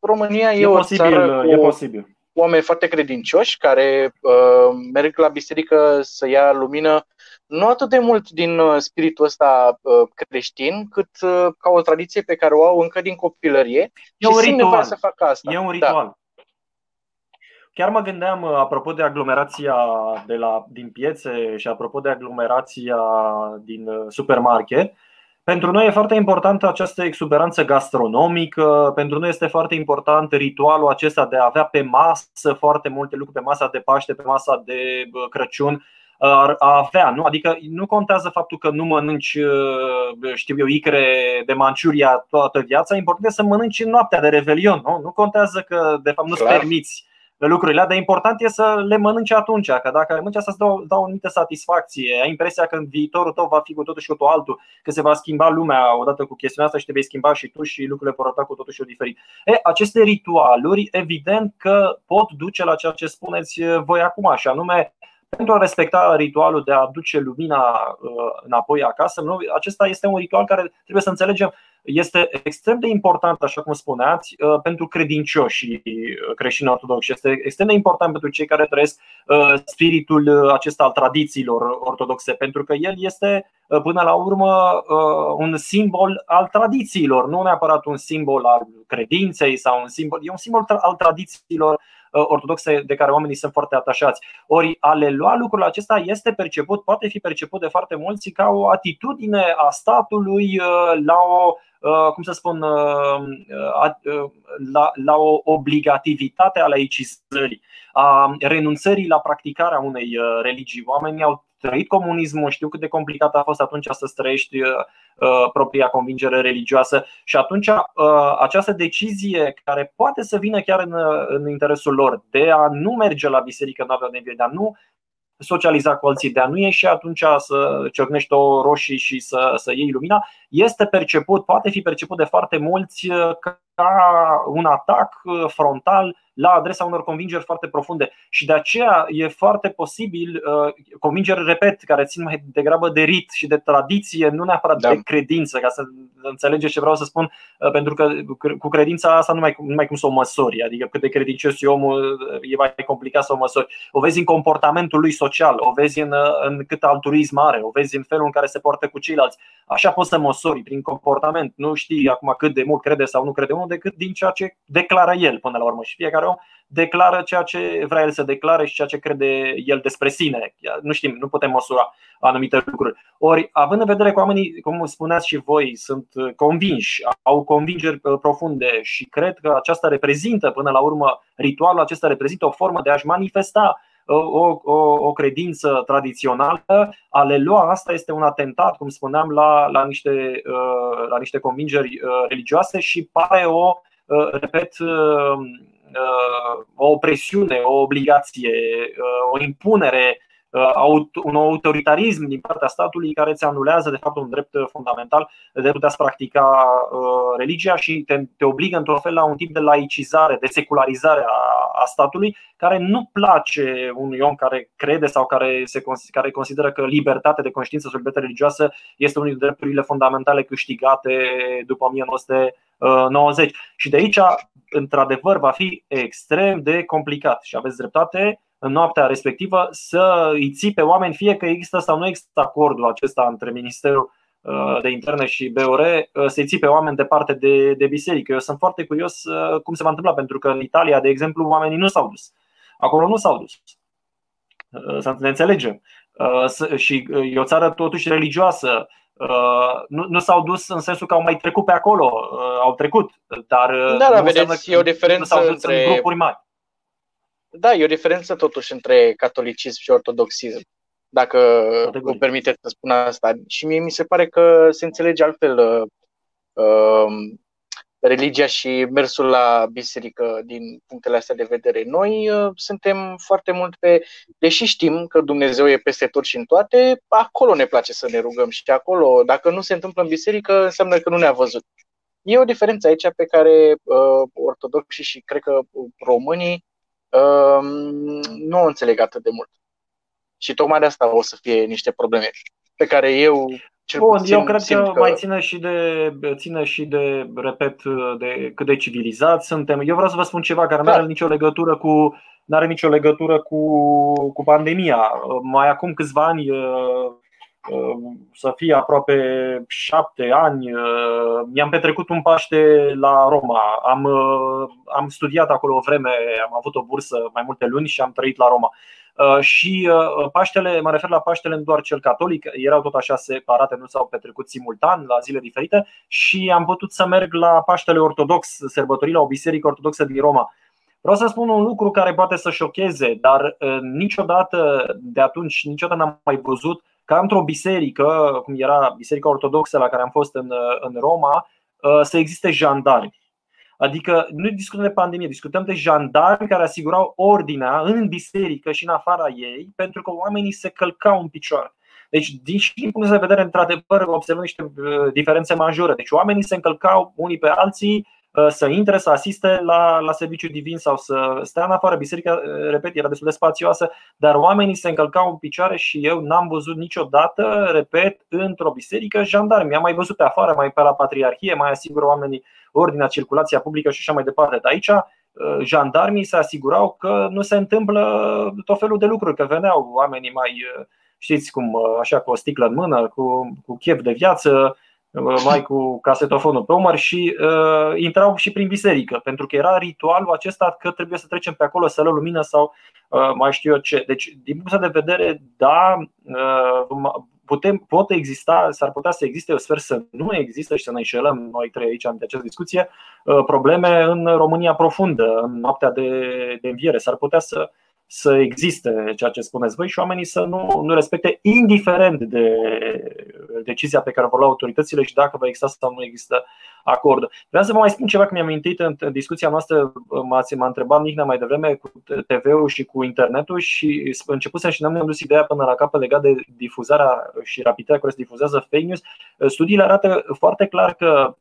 B: România e, e o posibil, țară cu e posibil. oameni foarte credincioși care uh, merg la biserică să ia lumină nu atât de mult din uh, spiritul ăsta uh, creștin, cât uh, ca o tradiție pe care o au încă din copilărie
C: e și simt nevoia să facă asta. E un da. ritual. Da. Chiar mă gândeam, apropo de aglomerația de la, din piețe și apropo de aglomerația din supermarket, Pentru noi e foarte importantă această exuberanță gastronomică, pentru noi este foarte important ritualul acesta de a avea pe masă foarte multe lucruri, pe masa de Paște, pe masa de Crăciun, a avea, nu? Adică nu contează faptul că nu mănânci, știu eu, icre de Manciuria toată viața, important e să mănânci în noaptea de Revelion, nu? Nu contează că de fapt nu-ți permiți lucrurile, dar important e să le mănânci atunci, că dacă le mănânci asta îți dau, dau o anumită satisfacție. Ai impresia că în viitorul tău va fi cu totul și cu totul altul, că se va schimba lumea odată cu chestiunea asta și te vei schimba și tu și lucrurile vor arăta cu totul și diferit. E, aceste ritualuri, evident că pot duce la ceea ce spuneți voi acum, și anume pentru a respecta ritualul de a aduce lumina înapoi acasă. Nu? Acesta este un ritual care trebuie să înțelegem este extrem de important, așa cum spuneați, uh, pentru credincioși uh, creștini ortodoxi. Este extrem de important pentru cei care trăiesc uh, spiritul acesta al tradițiilor ortodoxe, pentru că el este până la urmă un simbol al tradițiilor, nu neapărat un simbol al credinței sau un simbol, e un simbol al tradițiilor ortodoxe de care oamenii sunt foarte atașați. Ori a le lua lucrul acesta este perceput, poate fi perceput de foarte mulți ca o atitudine a statului la o Uh, cum să spun, uh, uh, la, la o obligativitate a laicizării, a renunțării la practicarea unei religii. Oamenii au trăit comunismul, știu cât de complicat a fost atunci să străiești propria convingere religioasă și atunci această decizie care poate să vină chiar în, în interesul lor de a nu merge la biserică noaptea de de a nu socializa cu alții, de a nu ieși atunci să ciocnești o roșii și să, să iei lumina, este perceput, poate fi perceput de foarte mulți ca un atac frontal la adresa unor convingeri foarte profunde. Și de aceea e foarte posibil, uh, convingeri, repet, care țin mai degrabă de rit și de tradiție, nu neapărat da. de credință, ca să înțelegeți ce vreau să spun, uh, pentru că cu credința asta nu mai, nu mai cum să o măsori, adică cât de credincios e omul, uh, e mai complicat să o măsori. O vezi în comportamentul lui social, o vezi în, în cât altruism are, o vezi în felul în care se poartă cu ceilalți. Așa poți să măsori prin comportament. Nu știi acum cât de mult crede sau nu crede unul, decât din ceea ce declară el până la urmă. Și fiecare om declară ceea ce vrea el să declare și ceea ce crede el despre sine. Nu știm, nu putem măsura anumite lucruri. Ori, având în vedere că oamenii, cum spuneați și voi, sunt convinși, au convingeri uh, profunde și cred că aceasta reprezintă, până la urmă, ritualul acesta reprezintă o formă de a-și manifesta o, o, o credință tradițională, a le lua asta este un atentat, cum spuneam, la, la, niște, uh, la niște convingeri uh, religioase și pare o, uh, repet, o presiune, o obligație, o impunere un autoritarism din partea statului care îți anulează de fapt un drept fundamental de a-ți practica religia și te, te obligă într-un fel la un tip de laicizare, de secularizare a, a statului care nu place unui om care crede sau care, se, care consideră că libertatea de conștiință sau libertatea religioasă este unul dintre drepturile fundamentale câștigate după 1990. Și de aici, într-adevăr, va fi extrem de complicat și aveți dreptate în noaptea respectivă să îi ții pe oameni, fie că există sau nu există acordul acesta între Ministerul uh, de interne și BOR uh, să-i ții pe oameni departe de, de biserică. Eu sunt foarte curios uh, cum se va întâmpla, pentru că în Italia, de exemplu, oamenii nu s-au dus. Acolo nu s-au dus. Să ne înțelegem. Și e o țară totuși religioasă. Nu, nu s-au dus în sensul că au mai trecut pe acolo, au trecut, dar
B: da, da, vedeți, e o diferență nu
C: s-au
B: dus între...
C: în grupuri mari.
B: Da, e o diferență totuși între catolicism și ortodoxism, dacă vă permiteți să spun asta. Și mie mi se pare că se înțelege altfel uh, um, religia și mersul la biserică din punctele astea de vedere. Noi uh, suntem foarte mult pe, deși știm că Dumnezeu e peste tot și în toate, acolo ne place să ne rugăm și acolo, dacă nu se întâmplă în biserică, înseamnă că nu ne-a văzut. E o diferență aici pe care uh, ortodoxii și cred că românii Ehm, nu o înțeleg atât de mult. Și tocmai de asta o să fie niște probleme pe care eu
C: cel Bun, puțin eu cred că, că mai ține și de, ține și de, repet, de cât de civilizați suntem. Eu vreau să vă spun ceva care nu are nicio legătură cu nu are nicio legătură cu, cu pandemia. Mai acum câțiva ani să fie aproape șapte ani. Mi-am petrecut un Paște la Roma. Am, am studiat acolo o vreme, am avut o bursă mai multe luni și am trăit la Roma. Și Paștele, mă refer la Paștele nu doar cel catolic, erau tot așa separate, nu s-au petrecut simultan la zile diferite și am putut să merg la Paștele Ortodox, sărbătorii la o biserică ortodoxă din Roma Vreau să spun un lucru care poate să șocheze, dar uh, niciodată de atunci, niciodată n-am mai văzut ca într-o biserică, cum era Biserica Ortodoxă la care am fost în, uh, în Roma, uh, să existe jandarmi. Adică nu discutăm de pandemie, discutăm de jandarmi care asigurau ordinea în biserică și în afara ei, pentru că oamenii se călcau în picioare. Deci, din, din punct de vedere, într-adevăr, observăm niște diferențe majore. Deci, oamenii se încălcau unii pe alții, Uh, să intre, să asiste la, la serviciu divin sau să stea în afară. Biserica, uh, repet, era destul de spațioasă, dar oamenii se încălcau în picioare și eu n-am văzut niciodată, repet, într-o biserică jandarmi. Am mai văzut pe afară, mai pe la patriarhie, mai asigură oamenii ordinea, circulația publică și așa mai departe. Dar aici uh, jandarmii se asigurau că nu se întâmplă tot felul de lucruri, că veneau oamenii mai, știți cum, așa cu o sticlă în mână, cu, cu chef de viață, mai cu casetofonul pe umăr și uh, intrau și prin biserică, pentru că era ritualul acesta că trebuie să trecem pe acolo să lă lumină sau uh, mai știu eu ce. Deci, din punctul de vedere, da, uh, putem, pot exista, s-ar putea să existe, eu sper să nu există și să ne înșelăm noi trei aici în această discuție, uh, probleme în România profundă, în noaptea de, de înviere. S-ar putea să să existe ceea ce spuneți voi și oamenii să nu, nu respecte, indiferent de decizia pe care vor lua autoritățile și dacă va exista sau nu există acord. Vreau să vă mai spun ceva, că mi-am amintit în discuția noastră, m-ați, m-a întrebat Mihnea mai devreme cu TV-ul și cu internetul și începusem și n-am dus ideea până la capăt legat de difuzarea și rapiditatea care se difuzează fake news. Studiile arată foarte clar că uh,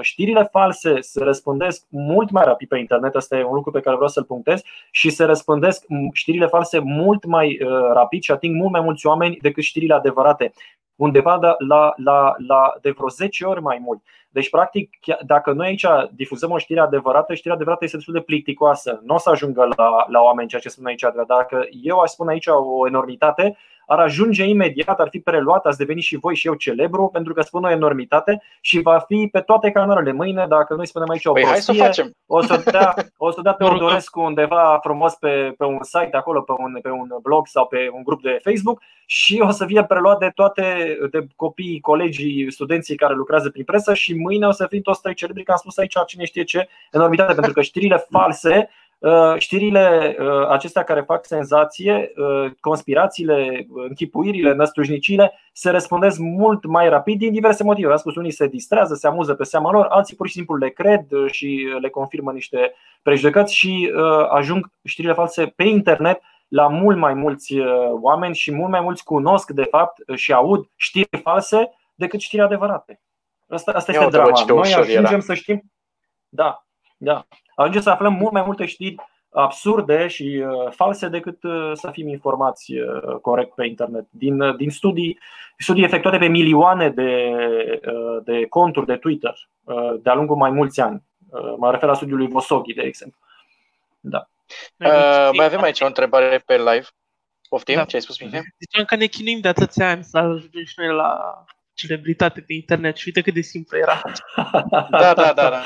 C: știrile false se răspândesc mult mai rapid pe internet, asta e un lucru pe care vreau să-l punctez, și se răspândesc știrile false mult mai uh, rapid și ating mult mai mulți oameni decât știrile adevărate undeva la, la, la de vreo 10 ori mai mult. Deci, practic, dacă noi aici difuzăm o știre adevărată, știrea adevărată este destul de plicticoasă. Nu o să ajungă la, la oameni ceea ce spun aici. Dacă eu aș spune aici o enormitate, ar ajunge imediat, ar fi preluat, ați deveni și voi și eu celebru pentru că spun o enormitate și va fi pe toate canalele mâine, dacă noi spunem aici o păi prostie, hai să o, facem. o să dea, o să dea Teodorescu undeva frumos pe, pe un site acolo, pe un, pe un blog sau pe un grup de Facebook și o să fie preluat de toate de copiii, colegii, studenții care lucrează prin presă și mâine o să fim toți trei celebri că am spus aici cine știe ce enormitate, pentru că știrile false Uh, știrile uh, acestea care fac senzație, uh, conspirațiile, închipuirile, năstrușnicile, se răspundesc mult mai rapid din diverse motive. Am spus, unii se distrează, se amuză pe seama lor, alții pur și simplu le cred și le confirmă niște prejudecăți și ajung știrile false pe internet la mult mai mulți oameni și mult mai mulți cunosc de fapt și aud știri false decât știri adevărate. Asta, asta este drama. Noi ajungem să știm. Da, da ajungem să aflăm mult mai multe știri absurde și uh, false decât uh, să fim informați uh, corect pe internet. Din, din studii, studii efectuate pe milioane de, de conturi de Twitter de-a lungul mai mulți ani. Mă refer la studiul lui Vosoghi, de exemplu. Da.
B: Uh, mai avem aici o întrebare pe live. Poftim, da. ce ai spus, Mihai?
A: Ziceam că ne chinuim de atâția ani să ajungem și noi la celebritate pe internet și uite cât de simplu era.
B: da, da, da. da.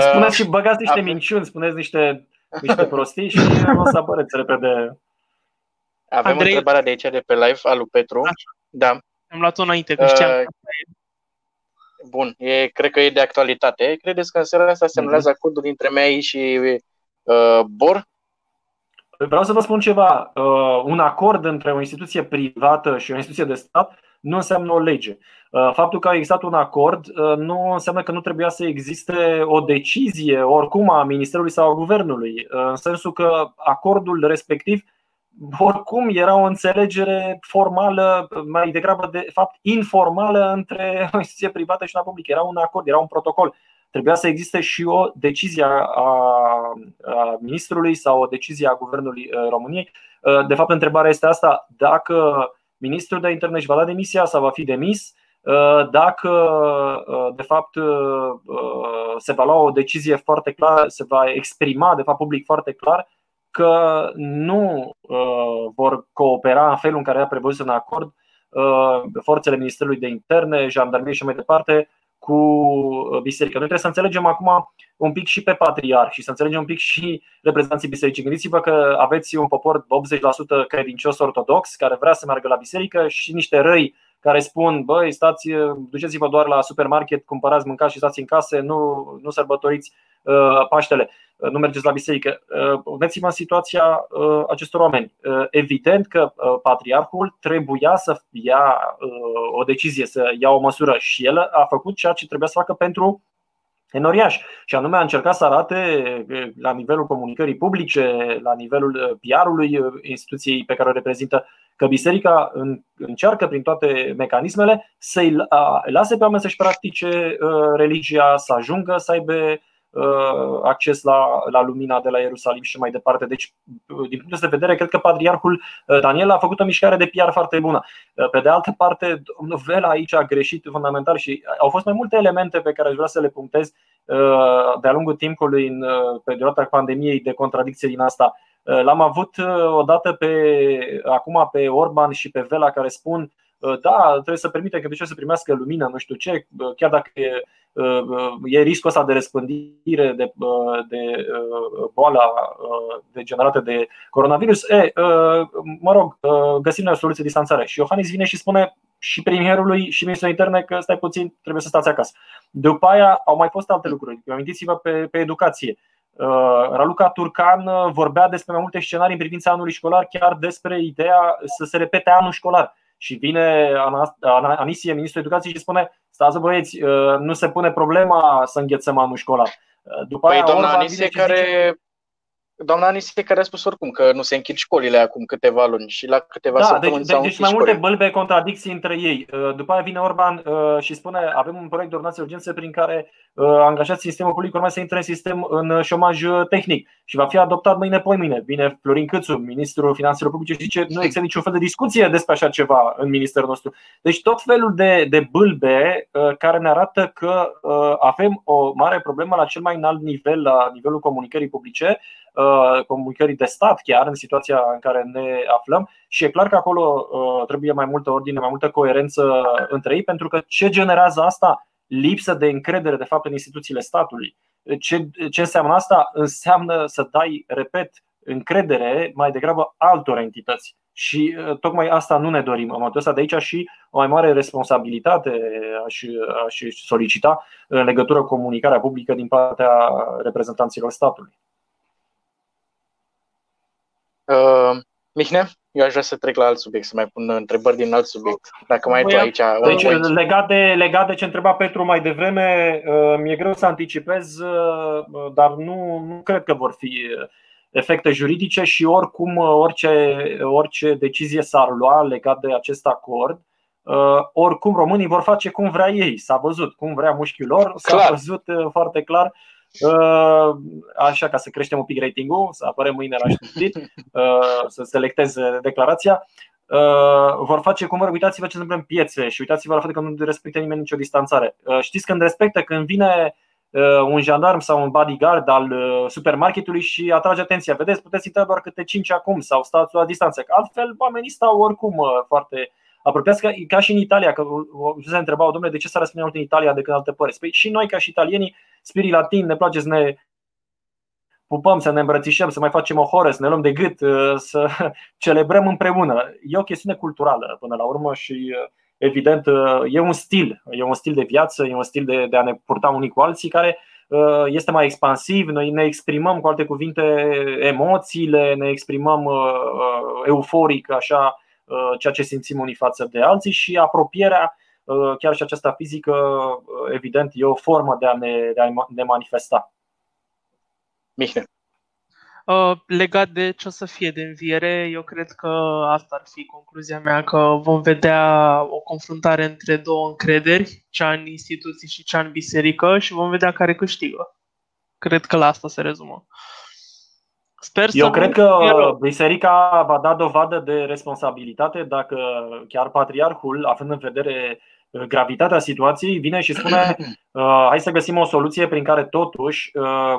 C: Spuneți și băgați niște minciuni, spuneți niște, niște prostii și o să apăreți repede.
B: Avem Andrei... întrebarea de aici de pe live al lui Petru. Așa. Da.
A: Am luat-o înainte, că știam. Uh,
B: bun, e, cred că e de actualitate. Credeți că în seara asta semnează mm-hmm. acordul dintre mei și uh, Bor?
C: Vreau să vă spun ceva. Uh, un acord între o instituție privată și o instituție de stat nu înseamnă o lege. Uh, faptul că a existat un acord uh, nu înseamnă că nu trebuia să existe o decizie oricum a Ministerului sau a Guvernului, uh, în sensul că acordul respectiv oricum era o înțelegere formală, mai degrabă de fapt informală între o instituție privată și una publică. Era un acord, era un protocol. Trebuia să existe și o decizie a, a ministrului sau o decizie a Guvernului României. De fapt, întrebarea este asta: dacă ministrul de interne își va da demisia sau va fi demis. Uh, dacă uh, de fapt uh, se va lua o decizie foarte clară, se va exprima de fapt public foarte clar că nu vor coopera în felul în care a prevăzut în acord forțele Ministerului de Interne, jandarmerie și mai departe, cu biserica. Noi trebuie să înțelegem acum un pic și pe patriarh și să înțelegem un pic și reprezentanții bisericii. Gândiți-vă că aveți un popor 80% credincios ortodox care vrea să meargă la biserică și niște răi care spun, băi, stați, duceți-vă doar la supermarket, cumpărați, mâncați și stați în case, nu, nu sărbătoriți uh, Paștele, uh, nu mergeți la biserică. Uh, Veți-vă în situația uh, acestor oameni. Uh, evident că uh, patriarhul trebuia să ia uh, o decizie, să ia o măsură și el a făcut ceea ce trebuia să facă pentru enoriaș. Și anume a încercat să arate la nivelul comunicării publice, la nivelul PR-ului instituției pe care o reprezintă, că biserica încearcă prin toate mecanismele să-i lase pe oameni să-și practice religia, să ajungă să aibă Uh, acces la, la lumina de la Ierusalim și mai departe. Deci, uh, din punctul de vedere, cred că patriarhul uh, Daniel a făcut o mișcare de PR foarte bună. Pe de altă parte, domnul Vela aici a greșit fundamental și au fost mai multe elemente pe care aș vrea să le punctez de-a lungul timpului în perioada pandemiei de contradicție din asta. L-am avut odată pe, acum pe Orban și pe Vela care spun da, trebuie să permite că să primească lumină, nu știu ce, chiar dacă e Uh, uh, e riscul ăsta de răspândire de, uh, de boala degenerată de coronavirus, e, mă rog, găsim o soluție de distanțare. Și Iohannis vine și spune și premierului și ministrul interne că stai puțin, trebuie să stați acasă. După aia au mai fost alte lucruri. Amintiți-vă pe, pe educație. Raluca Turcan vorbea despre mai multe scenarii în privința anului școlar, chiar despre ideea să se repete anul școlar. Și vine Anisie, ministrul educației, și spune Stați băieți, uh, nu se pune problema să înghețăm anul școlar.
B: Uh, după păi aia, doamna Anisie care zice... Doamna Anisie care a spus oricum că nu se închid școlile acum câteva luni și la câteva
C: da,
B: săptămâni
C: deci, deci mai multe bălbe contradicții între ei. Uh, după aia vine Orban și spune avem un proiect de ordonanță urgență prin care angajați sistemul public urmează să intre în sistem în șomaj tehnic și va fi adoptat mâine poi mâine. Vine Florin Câțu, ministrul finanțelor publice și zice nu există niciun fel de discuție despre așa ceva în ministerul nostru. Deci tot felul de, de bâlbe care ne arată că avem o mare problemă la cel mai înalt nivel, la nivelul comunicării publice Uh, comunicării de stat chiar în situația în care ne aflăm și e clar că acolo uh, trebuie mai multă ordine, mai multă coerență între ei pentru că ce generează asta? Lipsă de încredere de fapt în instituțiile statului. Ce, ce înseamnă asta? Înseamnă să dai, repet, încredere mai degrabă altor entități. Și uh, tocmai asta nu ne dorim. În modul ăsta de aici și o mai mare responsabilitate aș, aș solicita în legătură cu comunicarea publică din partea reprezentanților statului.
B: Uh, Mihne, eu aș vrea să trec la alt subiect, să mai pun întrebări din alt subiect. Dacă mai ai tu aici.
C: Deci, legat de, legat de ce întreba Petru mai devreme, uh, mi-e greu să anticipez, uh, dar nu, nu cred că vor fi efecte juridice și oricum orice, orice decizie s-ar lua legat de acest acord, oricum românii vor face cum vrea ei. S-a văzut cum vrea mușchiul lor, s-a văzut foarte clar Uh, așa ca să creștem un pic ratingul, să apare mâine la știri, uh, să selecteze declarația. Uh, vor face cum vor, uitați-vă ce se întâmplă în piețe și uitați-vă la faptul că nu respectă nimeni nicio distanțare. Știți când respectă când vine un jandarm sau un bodyguard al supermarketului și atrage atenția. Vedeți, puteți intra doar câte 5 acum sau stați la distanță. Altfel, oamenii stau oricum foarte apropiați ca, ca și în Italia, că se întrebau, domnule, de ce s-a răspuns în Italia decât în alte părți? Păi și noi, ca și italienii, spirii latini, ne place să ne pupăm, să ne îmbrățișăm, să mai facem o horă, să ne luăm de gât, uh, să celebrăm împreună. E o chestiune culturală până la urmă și uh, evident uh, e un stil, e un stil de viață, e un stil de, de a ne purta unii cu alții care este mai expansiv, noi ne exprimăm cu alte cuvinte emoțiile, ne exprimăm euforic așa Uh, ceea ce simțim unii față de alții și apropierea, uh, chiar și aceasta fizică, uh, evident, e o formă de a ne, de a ne manifesta.
B: Mihne.
A: Legat de ce o să fie de înviere, eu cred că asta ar fi concluzia mea, că vom vedea o confruntare între două încrederi, cea în instituții și cea în biserică și vom vedea care câștigă. Cred că la asta se rezumă.
C: Sper Eu cred că biserica va da dovadă de responsabilitate dacă chiar patriarhul, având în vedere gravitatea situației, vine și spune hai să găsim o soluție prin care totuși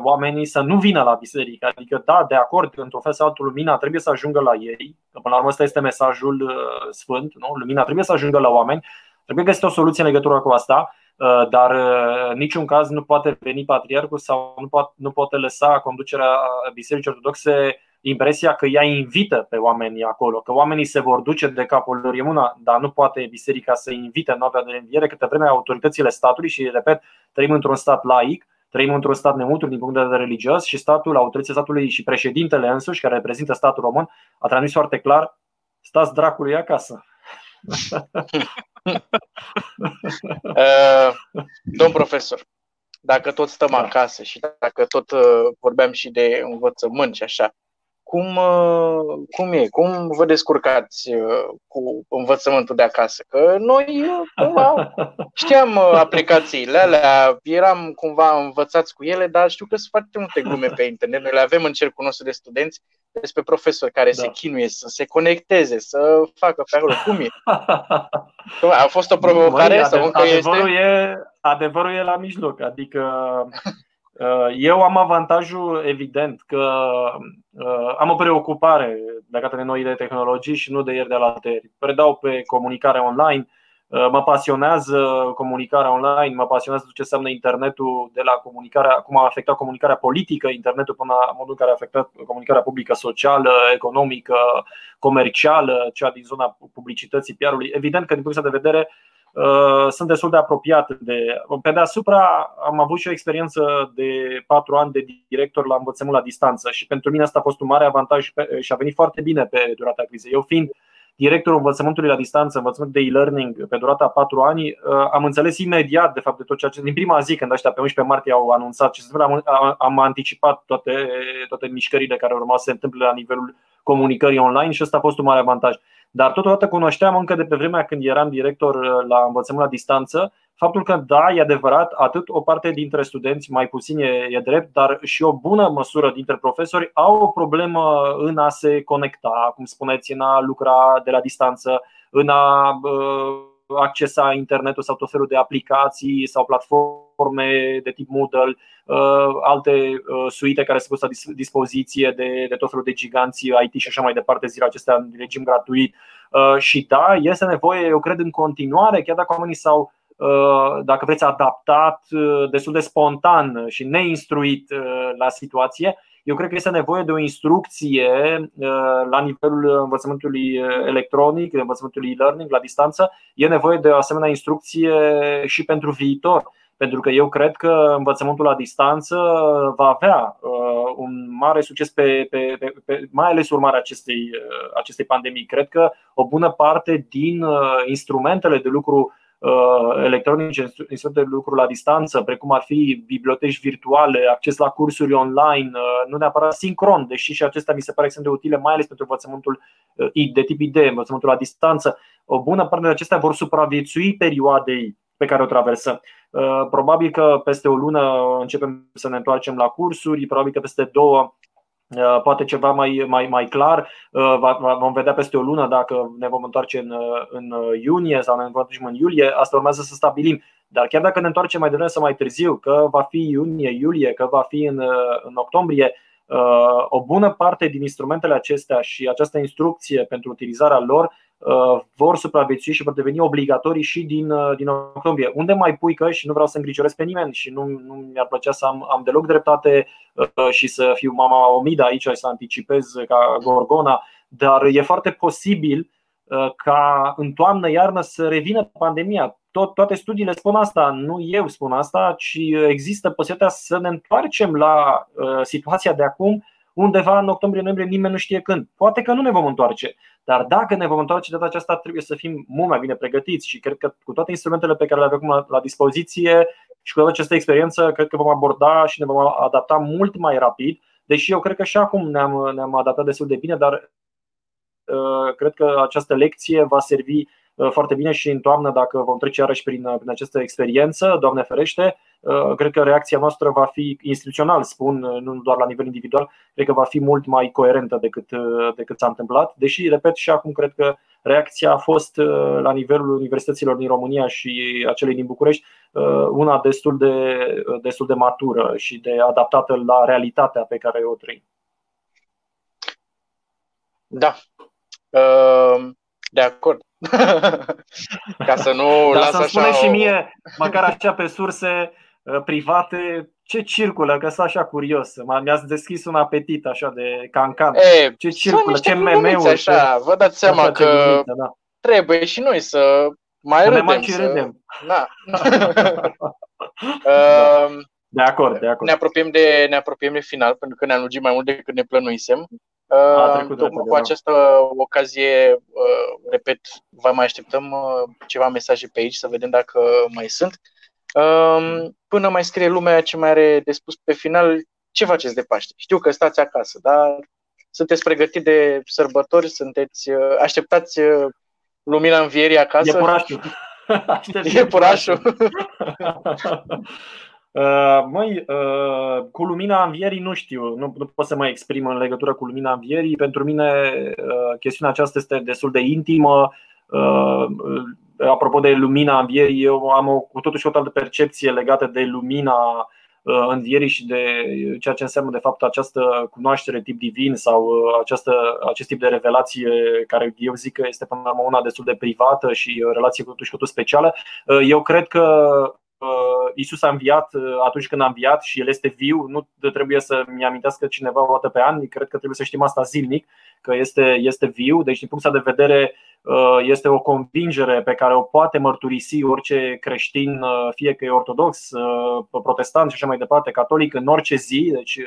C: oamenii să nu vină la biserică. Adică, da, de acord, într-un fel sau altul, lumina trebuie să ajungă la ei. Până la urmă, ăsta este mesajul sfânt. Nu? Lumina trebuie să ajungă la oameni. Trebuie găsit o soluție în legătură cu asta. Uh, dar uh, în niciun caz nu poate veni patriarhul sau nu poate, nu poate lăsa conducerea Bisericii Ortodoxe impresia că ea invită pe oamenii acolo, că oamenii se vor duce de capul lor. E una, dar nu poate biserica să invite în noaptea de înviere câte vreme autoritățile statului și, repet, trăim într-un stat laic, trăim într-un stat neutru din punct de vedere religios și statul, autoritățile statului și președintele însuși, care reprezintă statul român, a transmis foarte clar, stați dracului acasă.
B: Uh, domn profesor, dacă tot stăm da. acasă și dacă tot uh, vorbeam și de învățământ și așa, cum, uh, cum e? Cum vă descurcați uh, cu învățământul de acasă? Că noi cumva știam aplicațiile alea, eram cumva învățați cu ele, dar știu că sunt foarte multe glume pe internet. Noi le avem în cercul nostru de studenți despre profesori care da. se chinuie să se conecteze, să facă pe acolo. Cum e? A fost o provocare Măi, sau încă
C: adevărul este? E, adevărul e la mijloc. Adică uh, eu am avantajul evident că uh, am o preocupare legată de noile tehnologii și nu de ieri de la alteri. Predau pe comunicare online, Uh, mă pasionează comunicarea online, mă pasionează ce înseamnă internetul de la comunicarea, cum a afectat comunicarea politică, internetul până la modul în care a afectat comunicarea publică, socială, economică, comercială, cea din zona publicității PR-ului. Evident că din punctul de vedere uh, sunt destul de apropiat de. Pe deasupra am avut și o experiență de patru ani de director la învățământ la distanță și pentru mine asta a fost un mare avantaj și a venit foarte bine pe durata crizei. Eu fiind directorul învățământului la distanță, învățământ de e-learning pe durata 4 ani, uh, am înțeles imediat, de fapt, de tot ceea ce din prima zi, când ăștia pe 11 martie au anunțat ce se întâmplă, am, am anticipat toate, toate mișcările care urmau să se întâmple la nivelul comunicării online și ăsta a fost un mare avantaj. Dar totodată cunoșteam încă de pe vremea când eram director uh, la învățământ la distanță faptul că, da, e adevărat, atât o parte dintre studenți, mai puțin e, e drept, dar și o bună măsură dintre profesori au o problemă în a se conecta, cum spuneți, în a lucra de la distanță, în a uh, accesa internetul sau tot felul de aplicații sau platforme de tip Moodle, uh, alte uh, suite care se pus la dispoziție de, de tot felul de giganți IT și așa mai departe, zilele acestea în regim gratuit. Și da, este nevoie, eu cred, în continuare, chiar dacă oamenii s-au Uh, dacă vreți, adaptat uh, destul de spontan și neinstruit uh, la situație. Eu cred că este nevoie de o instrucție la nivelul învățământului electronic, învățământului e-learning la distanță. E nevoie de o asemenea instrucție și pentru viitor. Pentru că eu cred că învățământul la distanță va avea un mare succes, pe, pe, pe, pe, mai ales urmarea acestei, acestei pandemii. Cred că o bună parte din instrumentele de lucru Uh, electronice, instrumente de lucru la distanță, precum ar fi biblioteci virtuale, acces la cursuri online, uh, nu neapărat sincron, deși și acestea mi se pare extrem de utile, mai ales pentru învățământul uh, de tip ID, învățământul la distanță. O bună parte de acestea vor supraviețui perioadei pe care o traversăm. Probabil că peste o lună începem să ne întoarcem la cursuri, probabil că peste două Uh, poate ceva mai, mai, mai clar. Uh, vom vedea peste o lună dacă ne vom întoarce în, uh, în iunie sau ne întoarcem în iulie. Asta urmează să stabilim. Dar chiar dacă ne întoarcem mai devreme sau mai târziu, că va fi iunie, iulie, că va fi în, în octombrie, o bună parte din instrumentele acestea și această instrucție pentru utilizarea lor Uh, vor supraviețui și vor deveni obligatorii și din, uh, din octombrie. Unde mai pui că și nu vreau să îngrijoresc pe nimeni și nu, nu mi-ar plăcea să am, am deloc dreptate uh, și să fiu mama omida aici și să anticipez ca Gorgona, dar e foarte posibil ca în toamnă, iarnă să revină pandemia. Tot, toate studiile spun asta, nu eu spun asta, ci există posibilitatea să ne întoarcem la uh, situația de acum undeva în octombrie-noiembrie, nimeni nu știe când. Poate că nu ne vom întoarce, dar dacă ne vom întoarce de data aceasta, trebuie să fim mult mai bine pregătiți și cred că cu toate instrumentele pe care le avem la, la dispoziție și cu toată această experiență, cred că vom aborda și ne vom adapta mult mai rapid, deși eu cred că și acum ne-am, ne-am adaptat destul de bine, dar uh, cred că această lecție va servi uh, foarte bine și în toamnă, dacă vom trece iarăși prin, prin această experiență, Doamne ferește, cred că reacția noastră va fi instituțional, spun, nu doar la nivel individual, cred că va fi mult mai coerentă decât, decât s-a întâmplat. Deși, repet, și acum cred că reacția a fost la nivelul universităților din România și acelei din București una destul de, destul de matură și de adaptată la realitatea pe care o trăim.
B: Da. Uh, de acord. Ca să nu
C: Dar
B: las
C: să-mi
B: așa
C: spune și
B: o-
C: mie, măcar așa pe surse uh, private, ce circulă, că sunt așa curios. M- Mi-ați deschis un apetit așa de cancan.
B: E,
C: Ce
B: sunt
C: circulă,
B: niște
C: ce
B: glumițe
C: meme-uri,
B: așa, vă dați seama
C: Așa, ce
B: că
C: glumiță, da.
B: trebuie și noi să mai
C: Să ne
B: râdem.
C: mai și
B: să...
C: râdem.
B: Da. Uh,
C: De acord, de acord.
B: ne apropiem de, ne apropiem de final, pentru că ne-am lungit mai mult decât ne plănuisem.
C: A
B: Uh,
C: trecut
B: tocmai
C: repede,
B: cu
C: da.
B: această ocazie, uh, repet, vă mai așteptăm uh, ceva mesaje pe aici să vedem dacă mai sunt. Uh, Până mai scrie lumea ce mai are de spus pe final, ce faceți de Paște? Știu că stați acasă, dar sunteți pregătiți de sărbători, sunteți uh, așteptați uh, lumina învierii acasă?
C: Iepurașul. Aștept
B: Iepurașul.
C: Uh, Măi, uh, cu lumina învierii nu știu, nu, nu pot să mă exprim în legătură cu lumina învierii. Pentru mine uh, chestiunea aceasta este destul de intimă. Uh, uh, Apropo de lumina învierii, eu am o, cu totuși o altă percepție legată de lumina uh, învierii și de ceea ce înseamnă de fapt această cunoaștere tip divin sau uh, această, acest tip de revelație care eu zic că este până la urmă una destul de privată și o relație cu totuși cu totul specială. Uh, Eu cred că uh, Isus a înviat uh, atunci când a înviat și El este viu. Nu trebuie să-mi amintească cineva o dată pe an. Cred că trebuie să știm asta zilnic, că este, este viu. Deci, din punctul ăsta de vedere, uh, este o convingere pe care o poate mărturisi orice creștin, uh, fie că e ortodox, uh, protestant și așa mai departe, catolic, în orice zi. Deci, uh,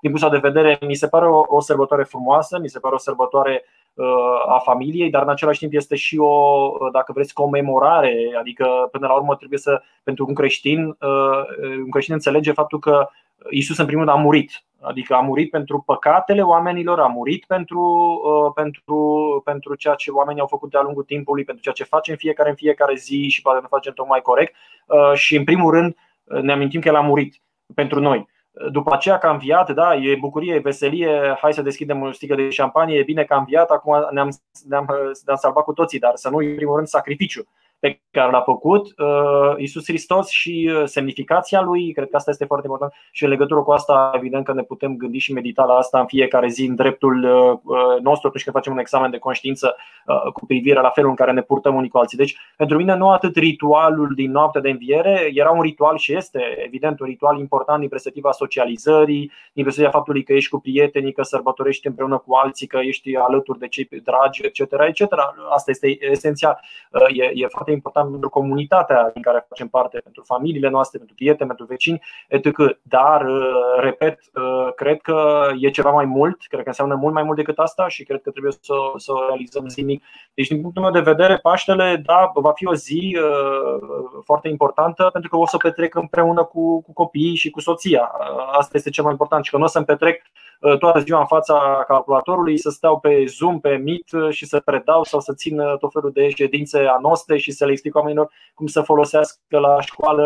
C: din punctul ăsta de vedere, mi se pare o, o sărbătoare frumoasă, mi se pare o sărbătoare uh, a familiei, dar în același timp este și o, uh, dacă vreți, comemorare. Adică, până la urmă, trebuie să, pentru un creștin, uh, un creștin înțelege faptul că Isus, în primul rând, a murit. Adică a murit pentru păcatele oamenilor, a murit pentru, uh, pentru, pentru ceea ce oamenii au făcut de-a lungul timpului, pentru ceea ce facem fiecare în fiecare zi și poate nu facem tocmai corect. Uh, Și, în primul rând, ne amintim că El a murit pentru noi. După aceea că a înviat, da, e bucurie, e veselie, hai să deschidem o sticlă de șampanie, e bine că a înviat, acum ne-am, ne-am, ne-am salvat cu toții, dar să nu în primul rând sacrificiu pe care l-a făcut uh, Isus Hristos și uh, semnificația lui, cred că asta este foarte important și în legătură cu asta evident că ne putem gândi și medita la asta în fiecare zi în dreptul uh, uh, nostru atunci când facem un examen de conștiință uh, cu privire la felul în care ne purtăm unii cu alții. Deci, pentru mine nu atât ritualul din noaptea de înviere, era un ritual și este evident un ritual important din perspectiva socializării, din perspectiva faptului că ești cu prietenii, că sărbătorești împreună cu alții, că ești alături de cei dragi, etc. etc. Asta este esențial. Uh, E, e foarte important pentru comunitatea din care facem parte, pentru familiile noastre, pentru prieteni, pentru vecini, etc. Dar, uh, repet, uh, cred că e ceva mai mult, cred că înseamnă mult mai mult decât asta și cred că trebuie să, să o realizăm zilnic. Deci, din punctul meu de vedere, Paștele, da, va fi o zi uh, foarte importantă pentru că o să o petrec împreună cu, cu copiii și cu soția. Uh, Asta este cel mai important și că nu o să-mi petrec uh, toată ziua în fața calculatorului, să stau pe Zoom, pe Meet uh, și să predau sau să țin uh, tot felul de ședințe anoste și să le explic oamenilor cum să folosească la școală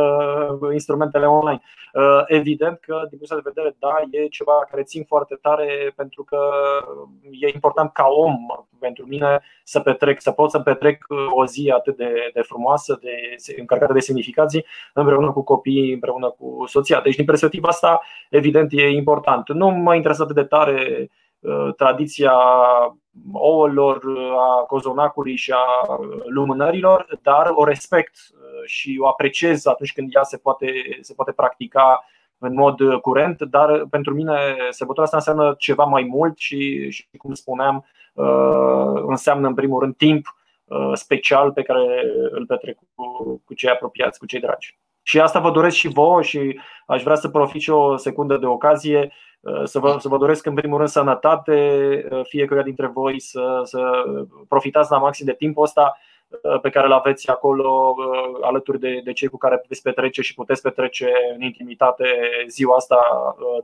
C: uh, instrumentele online. Uh, Evident că, din punctul de vedere, da, e ceva care țin foarte tare pentru că e important ca om pentru mine să petrec, să pot să petrec uh, o zi atât de, de frumoasă, de încărcată de semnificații, împreună cu copiii, împreună cu soția. Deci, din perspectiva asta, evident, e important. Nu mă interesează atât de tare uh, tradiția ouălor, a cozonacului și a lumânărilor, dar o respect uh, și o apreciez atunci când ea se poate, se poate practica în mod curent, dar pentru mine sărbătoarea asta înseamnă ceva mai mult și, și cum spuneam, uh, înseamnă în primul rând timp uh, special pe care îl petrec cu, cu cei apropiați, cu cei dragi. Și asta vă doresc și vouă și aș vrea să profit și o secundă de ocazie să vă, să vă doresc în primul rând sănătate fiecare dintre voi să, să profitați la maxim de timpul ăsta pe care îl aveți acolo alături de, de cei cu care veți petrece și puteți petrece în intimitate ziua asta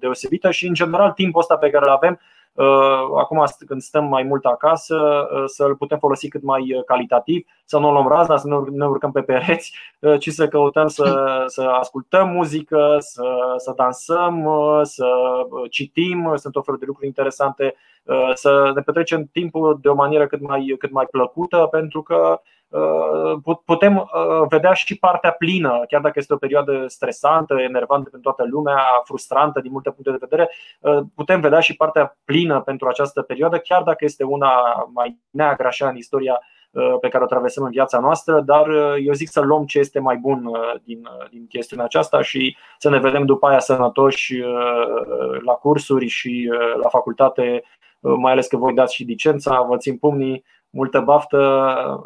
C: deosebită și în general timpul ăsta pe care îl avem acum când stăm mai mult acasă, să-l putem folosi cât mai calitativ, să nu luăm razna, să nu ne urcăm pe pereți, ci să căutăm să, să ascultăm muzică, să, să dansăm, să citim, sunt o fel de lucruri interesante, să ne petrecem timpul de o manieră cât mai, cât mai plăcută, pentru că Uh, putem uh, vedea și partea plină, chiar dacă este o perioadă stresantă, enervantă pentru toată lumea, frustrantă din multe puncte de vedere, uh, putem vedea și partea plină pentru această perioadă, chiar dacă este una mai neagră așa în istoria pe care o traversăm în viața noastră, dar eu zic să luăm ce este mai bun din, din chestiunea aceasta și să ne vedem după aia sănătoși la cursuri și la facultate, mai ales că voi dați și licența, vă țin pumnii, multă baftă,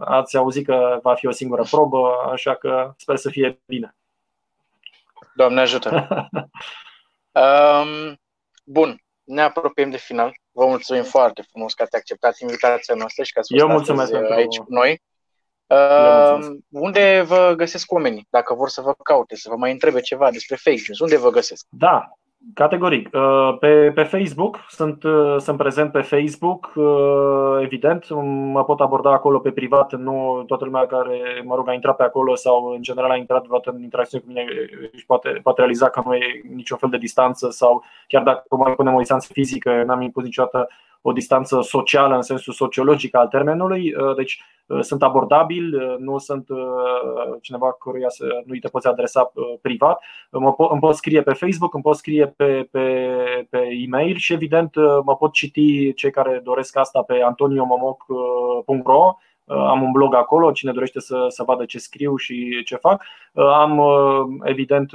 C: ați auzit că va fi o singură probă, așa că sper să fie bine.
B: Doamne ajută! um, bun, ne apropiem de final. Vă mulțumim foarte frumos că ați acceptat invitația noastră și că ați fost
C: Eu mulțumesc
B: aici cu noi. Uh, unde vă găsesc oamenii? Dacă vor să vă caute, să vă mai întrebe ceva despre fake news, unde vă găsesc?
C: Da, Categoric. Uh, pe, pe Facebook, sunt, uh, sunt prezent pe Facebook, uh, evident, mă pot aborda acolo pe privat, nu toată lumea care, mă rog, a intrat pe acolo sau în general a intrat vreodată în interacțiune cu mine și poate, poate realiza că nu e niciun fel de distanță sau chiar dacă mai punem o distanță fizică, n-am impus niciodată o distanță socială în sensul sociologic al termenului, deci sunt abordabil, nu sunt cineva căruia să nu te poți adresa privat. Mă pot, îmi pot scrie pe Facebook, îmi pot scrie pe, pe, pe e-mail și evident mă pot citi cei care doresc asta pe antoniomomoc.ro am un blog acolo, cine dorește să, să vadă ce scriu și ce fac. Am, evident,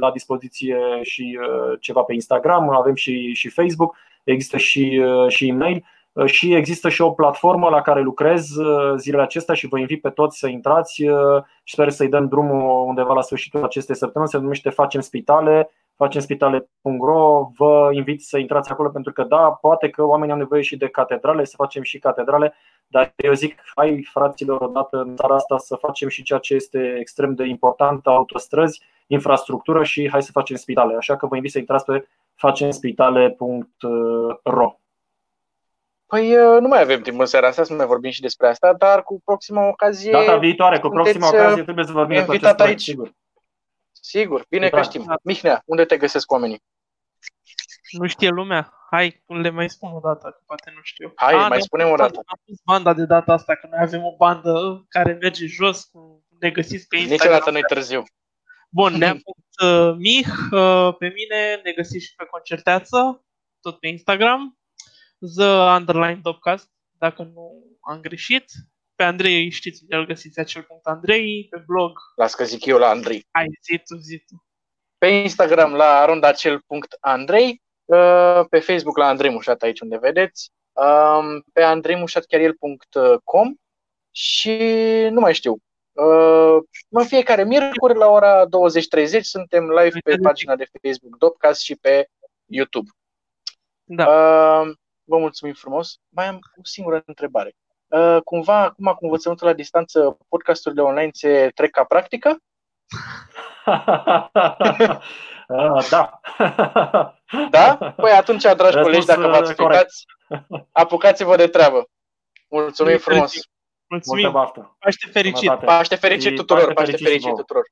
C: la dispoziție și ceva pe Instagram, avem și, și Facebook, există și, și e-mail. Uh, și există și o platformă la care lucrez uh, zilele acestea și vă invit pe toți să intrați uh, și sper să-i dăm drumul undeva la sfârșitul acestei săptămâni. Se numește Facem Spitale, facemspitale.ro. Vă invit să intrați acolo pentru că da, poate că oamenii au nevoie și de catedrale, să facem și catedrale, dar eu zic, hai fraților odată în țara asta să facem și ceea ce este extrem de important, autostrăzi, infrastructură și hai să facem spitale. Așa că vă invit să intrați pe facemspitale.ro.
B: Păi uh, nu mai avem timp în seara asta să mai vorbim și despre asta, dar cu proxima ocazie...
C: Data viitoare, cu proxima uh, ocazie trebuie să vorbim despre acest aici. sigur.
B: Sigur, bine da. că știm. Mihnea, unde te găsesc oamenii?
A: Nu știe lumea? Hai, le mai spun o dată, că poate nu știu.
B: Hai, A, mai spunem o dată.
A: Am pus banda de data asta, că noi avem o bandă care merge jos, cu ne găsiți pe Instagram.
B: Niciodată nu-i târziu.
A: Bun, ne-am pus uh, Mih, uh, pe mine ne găsiți și pe Concerteață, tot pe Instagram. The Underline Topcast, dacă nu am greșit. Pe Andrei știți unde îl găsiți acel punct Andrei, pe blog.
B: Las că zic eu la Andrei.
A: Hai, zi tu, zi tu.
B: Pe Instagram la arondacel.andrei, uh, pe Facebook la Andrei Mușat aici unde vedeți, um, pe andreimușatchiariel.com și nu mai știu. Uh, în fiecare miercuri la ora 20.30 suntem live pe pagina de Facebook Dopcast și pe YouTube.
A: Da. Uh,
B: Vă mulțumim frumos. Mai am o singură întrebare. Uh, cumva, acum cu învățământul la distanță, podcasturile online se trec ca practică?
C: uh, da.
B: da? Păi atunci, dragi Răspuns colegi, dacă v-ați uh, apucați, apucați-vă de treabă. Mulțumim frumos!
A: Mulțumim! Paște fericit!
B: Paște fericit tuturor! Paște fericit tuturor!